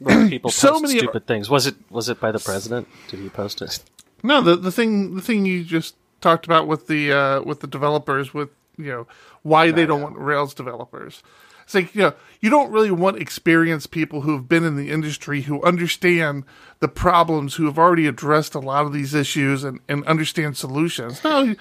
Speaker 1: people
Speaker 2: so
Speaker 1: post
Speaker 2: many
Speaker 1: stupid things. Was it was it by the president? Did he post it?
Speaker 2: No, the the thing the thing you just talked about with the uh, with the developers with you know why they don't want Rails developers. It's like you know you don't really want experienced people who've been in the industry who understand the problems, who have already addressed a lot of these issues and, and understand solutions. No,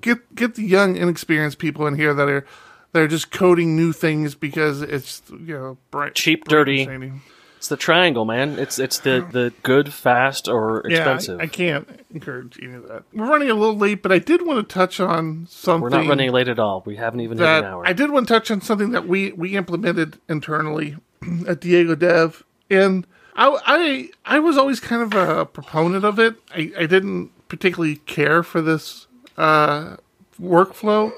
Speaker 2: get get the young inexperienced people in here that are that are just coding new things because it's you know bright,
Speaker 1: Cheap,
Speaker 2: bright
Speaker 1: dirty.
Speaker 2: shiny.
Speaker 1: It's the triangle, man. It's it's the the good, fast, or expensive.
Speaker 2: Yeah, I, I can't encourage any of that. We're running a little late, but I did want to touch on something.
Speaker 1: We're not running late at all. We haven't even hit an hour.
Speaker 2: I did want to touch on something that we we implemented internally at Diego Dev, and I I I was always kind of a proponent of it. I, I didn't particularly care for this uh, workflow,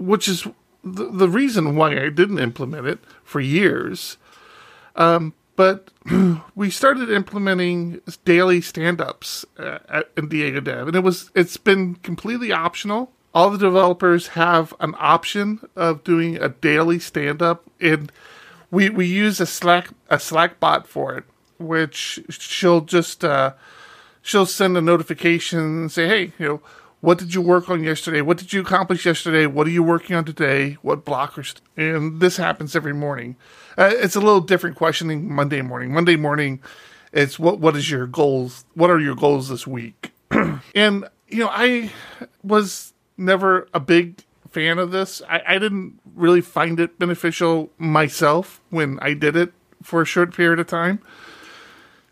Speaker 2: which is the, the reason why I didn't implement it for years. Um, but we started implementing daily stand-ups uh, at, in Diego Dev, and it was it's been completely optional. All the developers have an option of doing a daily stand-up, and we we use a Slack a Slack bot for it, which she'll just uh, she'll send a notification and say, hey, you know, what did you work on yesterday? What did you accomplish yesterday? What are you working on today? What blockers? And this happens every morning. Uh, it's a little different questioning Monday morning. Monday morning, it's what what is your goals? What are your goals this week? and you know, I was never a big fan of this. I, I didn't really find it beneficial myself when I did it for a short period of time.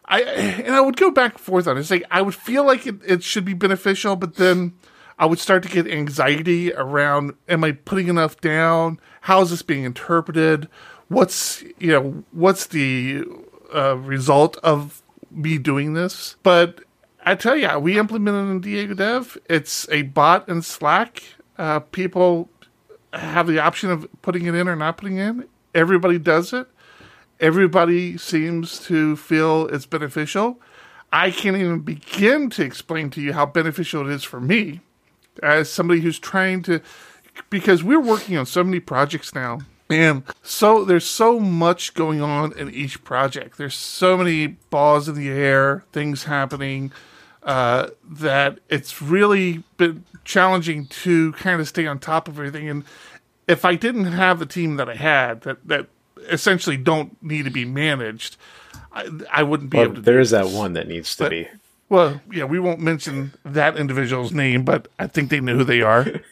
Speaker 2: I and I would go back and forth on it. It's like I would feel like it, it should be beneficial, but then I would start to get anxiety around am I putting enough down? How is this being interpreted? What's you know what's the uh, result of me doing this? But I tell you, we implemented in Diego Dev. It's a bot in Slack. Uh, people have the option of putting it in or not putting in. Everybody does it. Everybody seems to feel it's beneficial. I can't even begin to explain to you how beneficial it is for me as somebody who's trying to, because we're working on so many projects now. And so there's so much going on in each project. There's so many balls in the air, things happening, uh, that it's really been challenging to kind of stay on top of everything. And if I didn't have the team that I had, that that essentially don't need to be managed, I, I wouldn't be
Speaker 3: Well,
Speaker 2: able to.
Speaker 3: there is that one that needs to
Speaker 2: But-
Speaker 3: be.
Speaker 2: Well, yeah, we won't mention that individual's name, but I think they know who they are.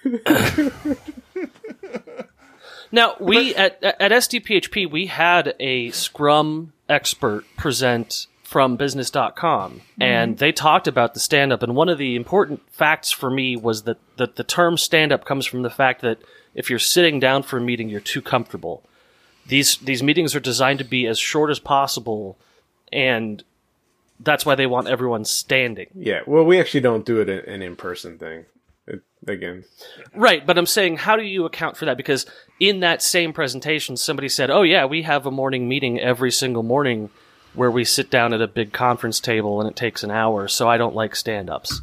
Speaker 1: Now we at at SDPHP we had a Scrum expert present from business.com mm-hmm. and they talked about the stand up and one of the important facts for me was that, that the term stand up comes from the fact that if you're sitting down for a meeting you're too comfortable. These these meetings are designed to be as short as possible and that's why they want everyone standing.
Speaker 3: Yeah, well, we actually don't do it an, an in-person thing. It, again,
Speaker 1: Right, but I'm saying, how do you account for that? Because in that same presentation, somebody said, "Oh yeah, we have a morning meeting every single morning where we sit down at a big conference table and it takes an hour, so I don't like stand-ups."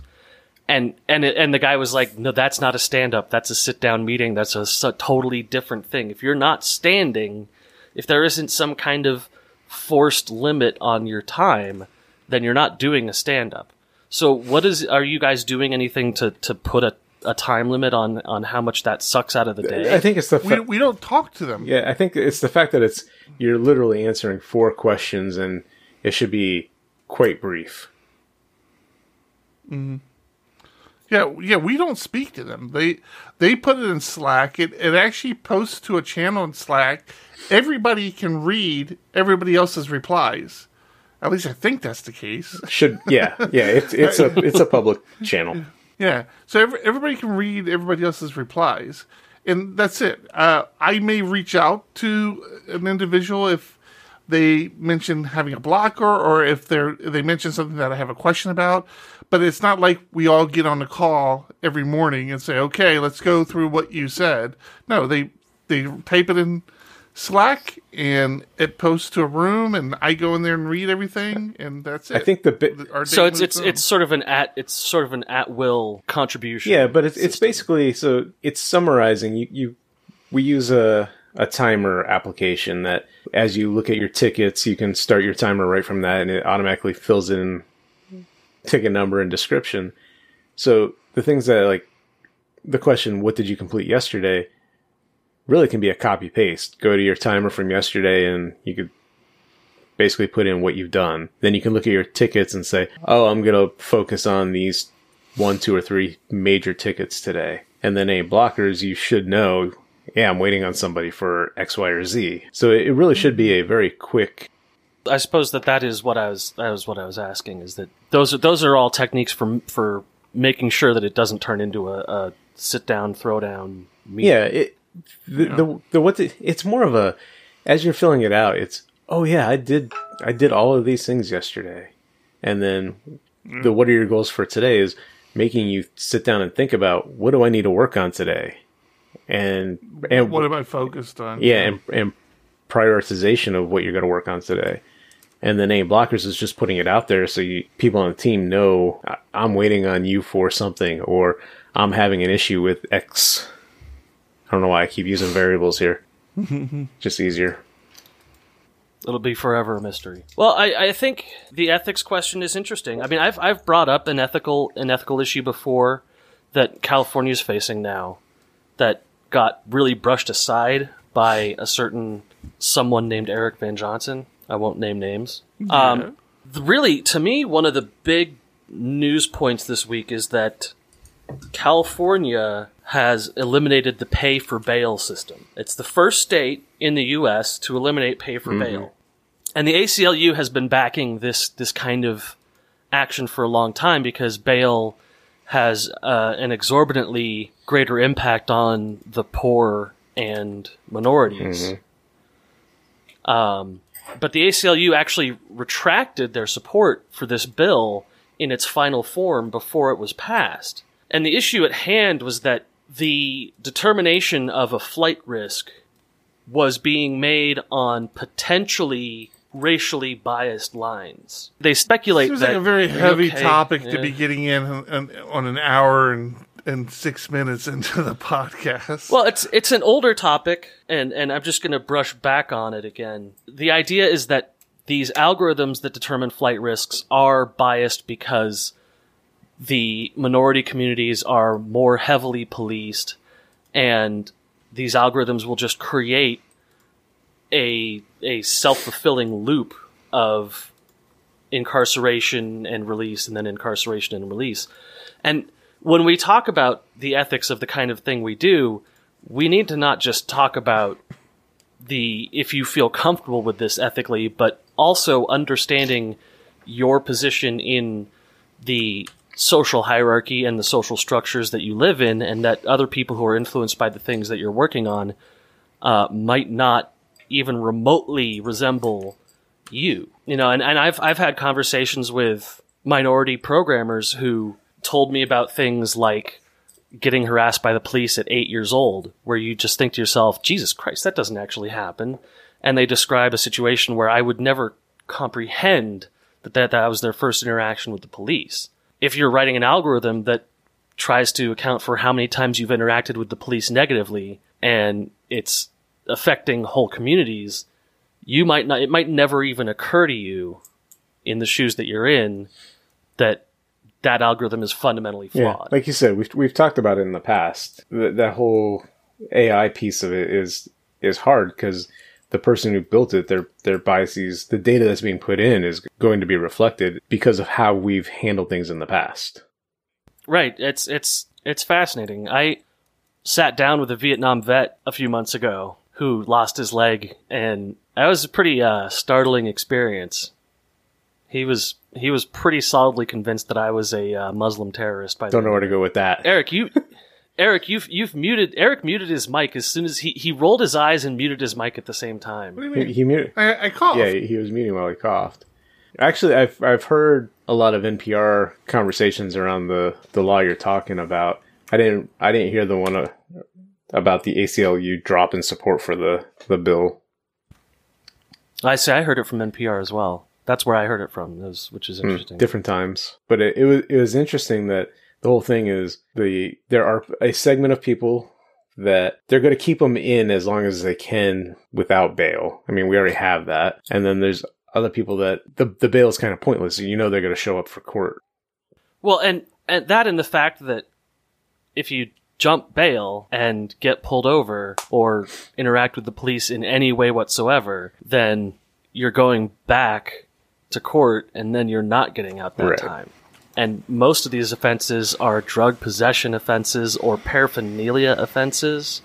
Speaker 1: And and it, and the guy was like, "No, that's not a stand-up. That's a sit-down meeting. That's a totally different thing. If you're not standing, if there isn't some kind of forced limit on your time, then you're not doing a stand-up." So, what is? Are you guys doing anything to to put a, a time limit on on how much that sucks out of the day?
Speaker 3: I think it's the
Speaker 2: we,
Speaker 3: fa-
Speaker 2: we don't talk to them.
Speaker 3: yeah, I think it's the fact that it's you're literally answering four questions and it should be quite brief. Hmm.
Speaker 2: Yeah, yeah, we don't speak to them. They they put it in Slack. It it actually posts to a channel in Slack. Everybody can read everybody else's replies. At least I think that's the case.
Speaker 3: Should yeah yeah it's it's a it's a public channel.
Speaker 2: Yeah, so every, everybody can read everybody else's replies, and that's it. Uh, I may reach out to an individual if they mention having a blocker or if they're they mention something that I have a question about. But it's not like we all get on the call every morning and say, "Okay, let's go through what you said." No, they they type it in Slack and it posts to a room, and I go in there and read everything, and that's it.
Speaker 3: I think the bit
Speaker 1: so it's it's
Speaker 2: on.
Speaker 1: it's sort of an at it's sort of an at will contribution.
Speaker 3: Yeah, but it's it's basically so it's summarizing. You you we use a a timer application that as you look at your tickets, you can start your timer right from that, and it automatically fills in ticket number and description. So the things that like the question, "What did you complete yesterday?" Really can be a copy paste. Go to your timer from yesterday, and you could basically put in what you've done. Then you can look at your tickets and say, "Oh, I'm going to focus on these one, two, or three major tickets today. And then any blockers, you should know, yeah, I'm waiting on somebody for X, Y, or Z. So it really should be a very quick.
Speaker 1: I suppose that that is what I was that was what I was asking is that those are those are all techniques for for making sure that it doesn't turn into a, a sit down throw down meeting.
Speaker 3: Yeah, it, the, the, the, what the, it's more of a, as you're filling it out, it's, oh yeah, I did, I did all of these things yesterday. And then the, what are your goals for today is making you sit down and think about what do I need to work on today? And, and
Speaker 2: what am I focused on?
Speaker 3: Yeah, and, and prioritization of what you're going to work on today. And then any blockers is just putting it out there so you, people on the team know I'm waiting on you for something or I'm having an issue with X. I don't know why I keep using variables here. just easier.
Speaker 1: It'll be forever a mystery. Well, I, I think the ethics question is interesting. I mean, I've I've brought up an ethical an ethical issue before that California is facing now that got really brushed aside by a certain someone named Eric Van Johnson. I won't name names. Um, really, to me, one of the big news points this week is that California has eliminated the pay for bail system. It's the first state in the U.S. to eliminate pay for bail. And the ACLU has been backing this, this kind of action for a long time because bail has uh, an exorbitantly greater impact on the poor and minorities. Um, but the ACLU actually retracted their support for this bill in its final form before it was passed. And the issue at hand was that the determination of a flight risk was being made on potentially racially biased lines. They speculate
Speaker 2: Seems
Speaker 1: that
Speaker 2: like a very heavy
Speaker 1: okay,
Speaker 2: topic to be getting in on, on an hour and, and six minutes into the podcast.
Speaker 1: Well, it's it's an older topic, and and I'm just going to brush back on it again. The idea is that these algorithms that determine flight risks are biased because the minority communities are more heavily policed, and these algorithms will just create a a self fulfilling loop of incarceration and release, and then incarceration and release. And when we talk about the ethics of the kind of thing we do, we need to not just talk about the if you feel comfortable with this ethically, but also understanding your position in the social hierarchy and the social structures that you live in, and that other people who are influenced by the things that you're working on uh, might not even remotely resemble you. You know, and, and I've I've had conversations with minority programmers who told me about things like getting harassed by the police at eight years old, where you just think to yourself, Jesus Christ, that doesn't actually happen. And they describe a situation where I would never comprehend that that, that was their first interaction with the police. If you're writing an algorithm that tries to account for how many times you've interacted with the police negatively and it's affecting whole communities, you might not, it might never even occur to you in the shoes that you're in that that algorithm is fundamentally
Speaker 3: Yeah,
Speaker 1: flawed.
Speaker 3: like you said, we've we've talked about it in the past. That, that whole AI piece of it is is hard because the person who built it, their their biases, the data that's being put in is going to be reflected because of how we've handled things in the past.
Speaker 1: Right. It's it's it's fascinating. I sat down with a Vietnam vet a few months ago who lost his leg, and that was a pretty uh, startling experience. He was he was pretty solidly convinced that I was a uh, Muslim terrorist. By
Speaker 3: Don't know where to go with that.
Speaker 1: Eric, you. Eric, you've you've muted. Eric muted his mic as soon as he, he rolled his eyes and muted his mic at the same
Speaker 2: what
Speaker 1: time.
Speaker 2: do you
Speaker 3: He,
Speaker 2: mean?
Speaker 3: he muted.
Speaker 2: I, I coughed.
Speaker 3: Yeah, he was muting while he coughed. Actually, I've I've heard a lot of NPR conversations around the the law you're talking about. I didn't I didn't hear the one uh, about the ACLU drop in support for the the bill.
Speaker 1: I say I heard it from NPR as well. That's where I heard it from, is- which is
Speaker 3: Hmm,
Speaker 1: interesting.
Speaker 3: different times. But it, it was it was interesting that the whole thing is the there are a segment of people that they're going to keep them in as long as they can without bail. I mean, we already have that, and then there's other people that the the bail is kind of pointless. You know, they're going to show up for court.
Speaker 1: Well, and and that and the fact that if you jump bail and get pulled over or interact with the police in any way whatsoever, then you're going back to court and then you're not getting out that
Speaker 3: Right.
Speaker 1: time. And most of these offenses are drug possession offenses or paraphernalia offenses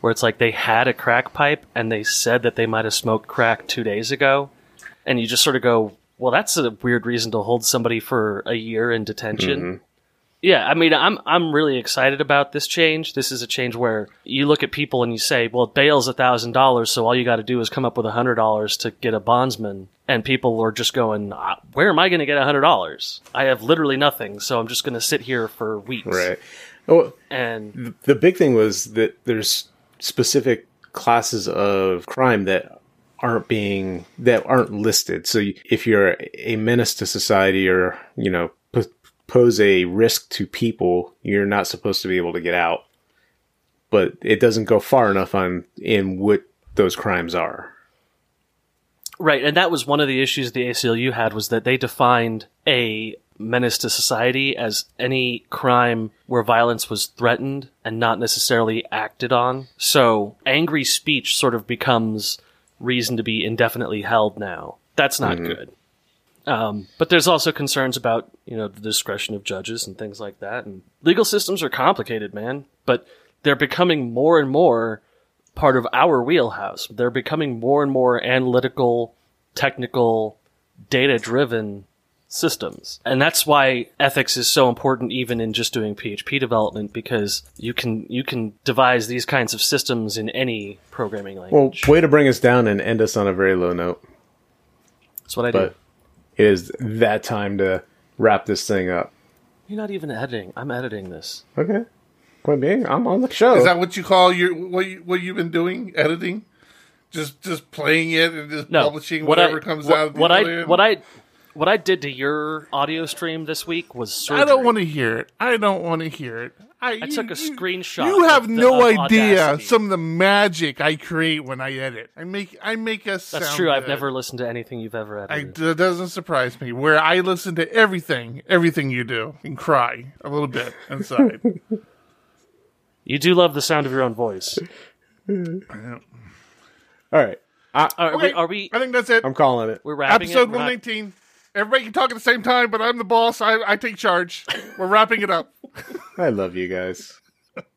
Speaker 1: where it's like they had a crack pipe and they said that they might have smoked crack 2 days ago and you just sort of go, well, that's a weird reason to hold somebody for a year in detention.
Speaker 3: Mhm.
Speaker 1: Yeah, I mean, I'm I'm really excited about this change. This is a change where you look at people and you say, "Well, bail's a thousand dollars, so all you got to do is come up with a hundred dollars to get a bondsman." And people are just going, "Ah, "Where am I going to get a hundred dollars? I have literally nothing, so I'm just going to sit here for weeks."
Speaker 3: Right. Oh,
Speaker 1: And
Speaker 3: the big thing was that there's specific classes of crime that aren't being that aren't listed. So if you're a menace to society or you know pose a risk to people, you're not supposed to be able to get out. But it doesn't go far enough on in what those crimes are.
Speaker 1: Right, and that was one of the issues the ACLU had was that they defined a menace to society as any crime where violence was threatened and not necessarily acted on. So angry speech sort of becomes reason to be indefinitely held now. That's not mm-hmm. good. Um, but there's also concerns about you know the discretion of judges and things like that. And legal systems are complicated, man. But they're becoming more and more part of our wheelhouse. They're becoming more and more analytical, technical, data driven systems. And that's why ethics is so important even in just doing PHP development because you can you can devise these kinds of systems in any programming language.
Speaker 3: Well, way to bring us down and end us on a very low note.
Speaker 1: that's what I do.
Speaker 3: But it is that time to wrap this thing up.
Speaker 1: You're not even editing. I'm editing this.
Speaker 3: Okay. Point being, I'm on the show.
Speaker 2: Is that what you call your what you, what you've been doing? Editing, just just playing it and just
Speaker 1: No,
Speaker 2: publishing
Speaker 1: what
Speaker 2: whatever
Speaker 1: I,
Speaker 2: comes
Speaker 1: what,
Speaker 2: out.
Speaker 1: What I what I what I did to your audio stream this week was surgery.
Speaker 2: I don't want to hear it. I don't want to hear it. I,
Speaker 1: I took a screenshot
Speaker 2: You have
Speaker 1: of the-
Speaker 2: no idea
Speaker 1: Audacity.
Speaker 2: some of the magic I create when I edit. I make I make us.
Speaker 1: That's
Speaker 2: sound
Speaker 1: true. I've never listened to anything you've ever
Speaker 2: I,
Speaker 1: edited.
Speaker 2: that doesn't surprise me. Where I listen to everything, everything you do, and cry a little bit inside.
Speaker 1: you do love the sound of your own voice.
Speaker 3: All right. I,
Speaker 1: Are,
Speaker 2: Okay,
Speaker 1: we, are we?
Speaker 2: I think that's it.
Speaker 3: I'm calling it.
Speaker 1: We're wrapping
Speaker 2: Episode
Speaker 1: it. We're
Speaker 2: one
Speaker 1: not-
Speaker 2: nineteen. Everybody can talk at the same time, but I'm the boss. I, I take charge. We're wrapping it up.
Speaker 3: I love you guys.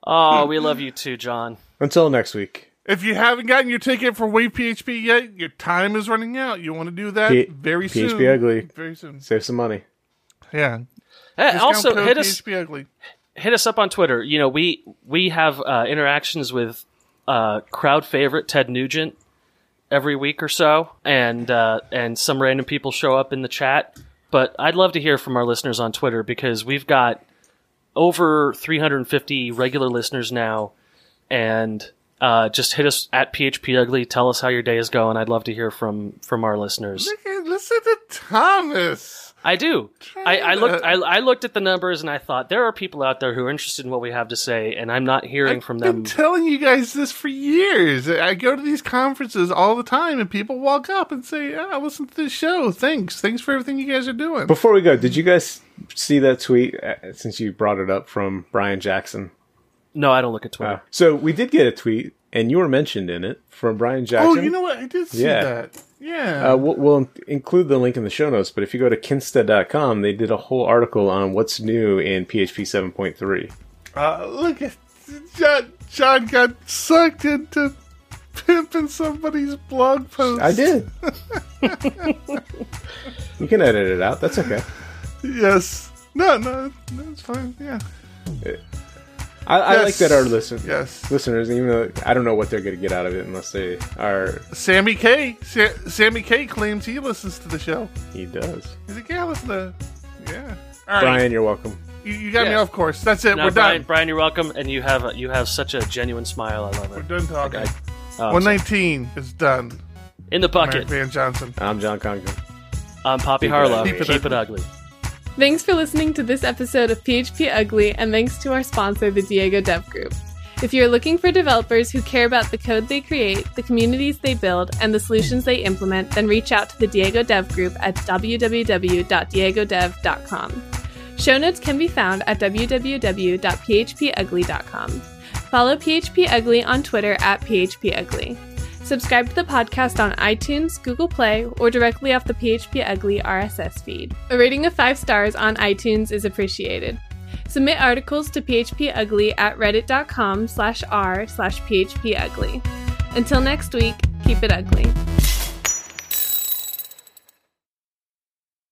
Speaker 1: Oh, we love you too, John.
Speaker 3: Until next week.
Speaker 2: If you haven't gotten your ticket for Wave PHP yet, your time is running out. You want to do that
Speaker 3: P-
Speaker 2: very
Speaker 3: PHP
Speaker 2: soon.
Speaker 3: Ugly.
Speaker 2: Very soon.
Speaker 3: Save some money.
Speaker 2: Yeah.
Speaker 1: Hey, also, hit us
Speaker 2: PHP Ugly.
Speaker 1: hit us up on Twitter. You know, we we have uh, interactions with uh, crowd favorite Ted Nugent every week or so, and uh, and some random people show up in the chat. But I'd love to hear from our listeners on Twitter because we've got over 350 regular listeners now, and uh, just hit us at PHP Ugly. Tell us how your day is going. I'd love to hear from from our listeners.
Speaker 2: Listen to Thomas.
Speaker 1: I do. I, I looked. I, I looked at the numbers and I thought there are people out there who are interested in what we have to say, and I'm not hearing from them.
Speaker 2: I've
Speaker 1: them.
Speaker 2: been telling you guys this for years. I go to these conferences all the time, and people walk up and say, "I listen to this show. Thanks, thanks for everything you guys are doing."
Speaker 3: Before we go, did you guys see that tweet uh, since you brought it up from Brian Jackson?
Speaker 1: no, I don't look at Twitter.
Speaker 3: Uh, so we did get a tweet, and you were mentioned in it from Brian Jackson.
Speaker 2: oh, you know what? I did see
Speaker 3: Yeah.
Speaker 2: that. Yeah.
Speaker 3: Uh, we'll, we'll include the link in the show notes, but if you go to kinsta.com, they did a whole article on what's new in PHP 7.3.
Speaker 2: Uh, look at John. John got sucked into pimping somebody's blog post.
Speaker 3: I did. you can edit it out. That's okay.
Speaker 2: Yes. No, no, no, it's fine. Yeah.
Speaker 3: I, I
Speaker 2: Yes.
Speaker 3: like that our listen,
Speaker 2: Yes.
Speaker 3: listeners, even though I don't know what they're going to get out of it unless they are.
Speaker 2: Sammy Kaye. Sa- Sammy Kaye. claims he listens to the show.
Speaker 3: He does.
Speaker 2: He's like, yeah, I listen to. Yeah. All right.
Speaker 3: Brian, you're welcome.
Speaker 2: You, you got me
Speaker 1: Yeah.
Speaker 2: off course. That's it.
Speaker 1: No,
Speaker 2: We're
Speaker 1: Brian,
Speaker 2: done.
Speaker 1: Brian, you're welcome, and you have a, you have such a genuine smile. I love it.
Speaker 2: We're done talking.
Speaker 1: Okay. Oh,
Speaker 2: 119 is done.
Speaker 1: In the
Speaker 2: Mark
Speaker 1: bucket,
Speaker 2: Van Johnson.
Speaker 3: I'm John Congdon.
Speaker 1: I'm Poppy
Speaker 3: Keep it
Speaker 1: Harlow.
Speaker 3: ugly.
Speaker 1: Keep,
Speaker 2: Keep it
Speaker 1: it ugly.
Speaker 4: Thanks for listening to this episode of PHP Ugly, and thanks to our sponsor, the Diego Dev Group. If you're looking for developers who care about the code they create, the communities they build, and the solutions they implement, then reach out to the Diego Dev Group at www.diegodev.com. Show notes can be found at www.phpugly.com. Follow PHP Ugly on Twitter at PHP Ugly. Subscribe to the podcast on iTunes, Google Play, or directly off the PHP Ugly RSS feed. A rating of 5 stars on iTunes is appreciated. Submit articles to phpugly at reddit.com slash r slash phpugly. Until next week, keep it ugly.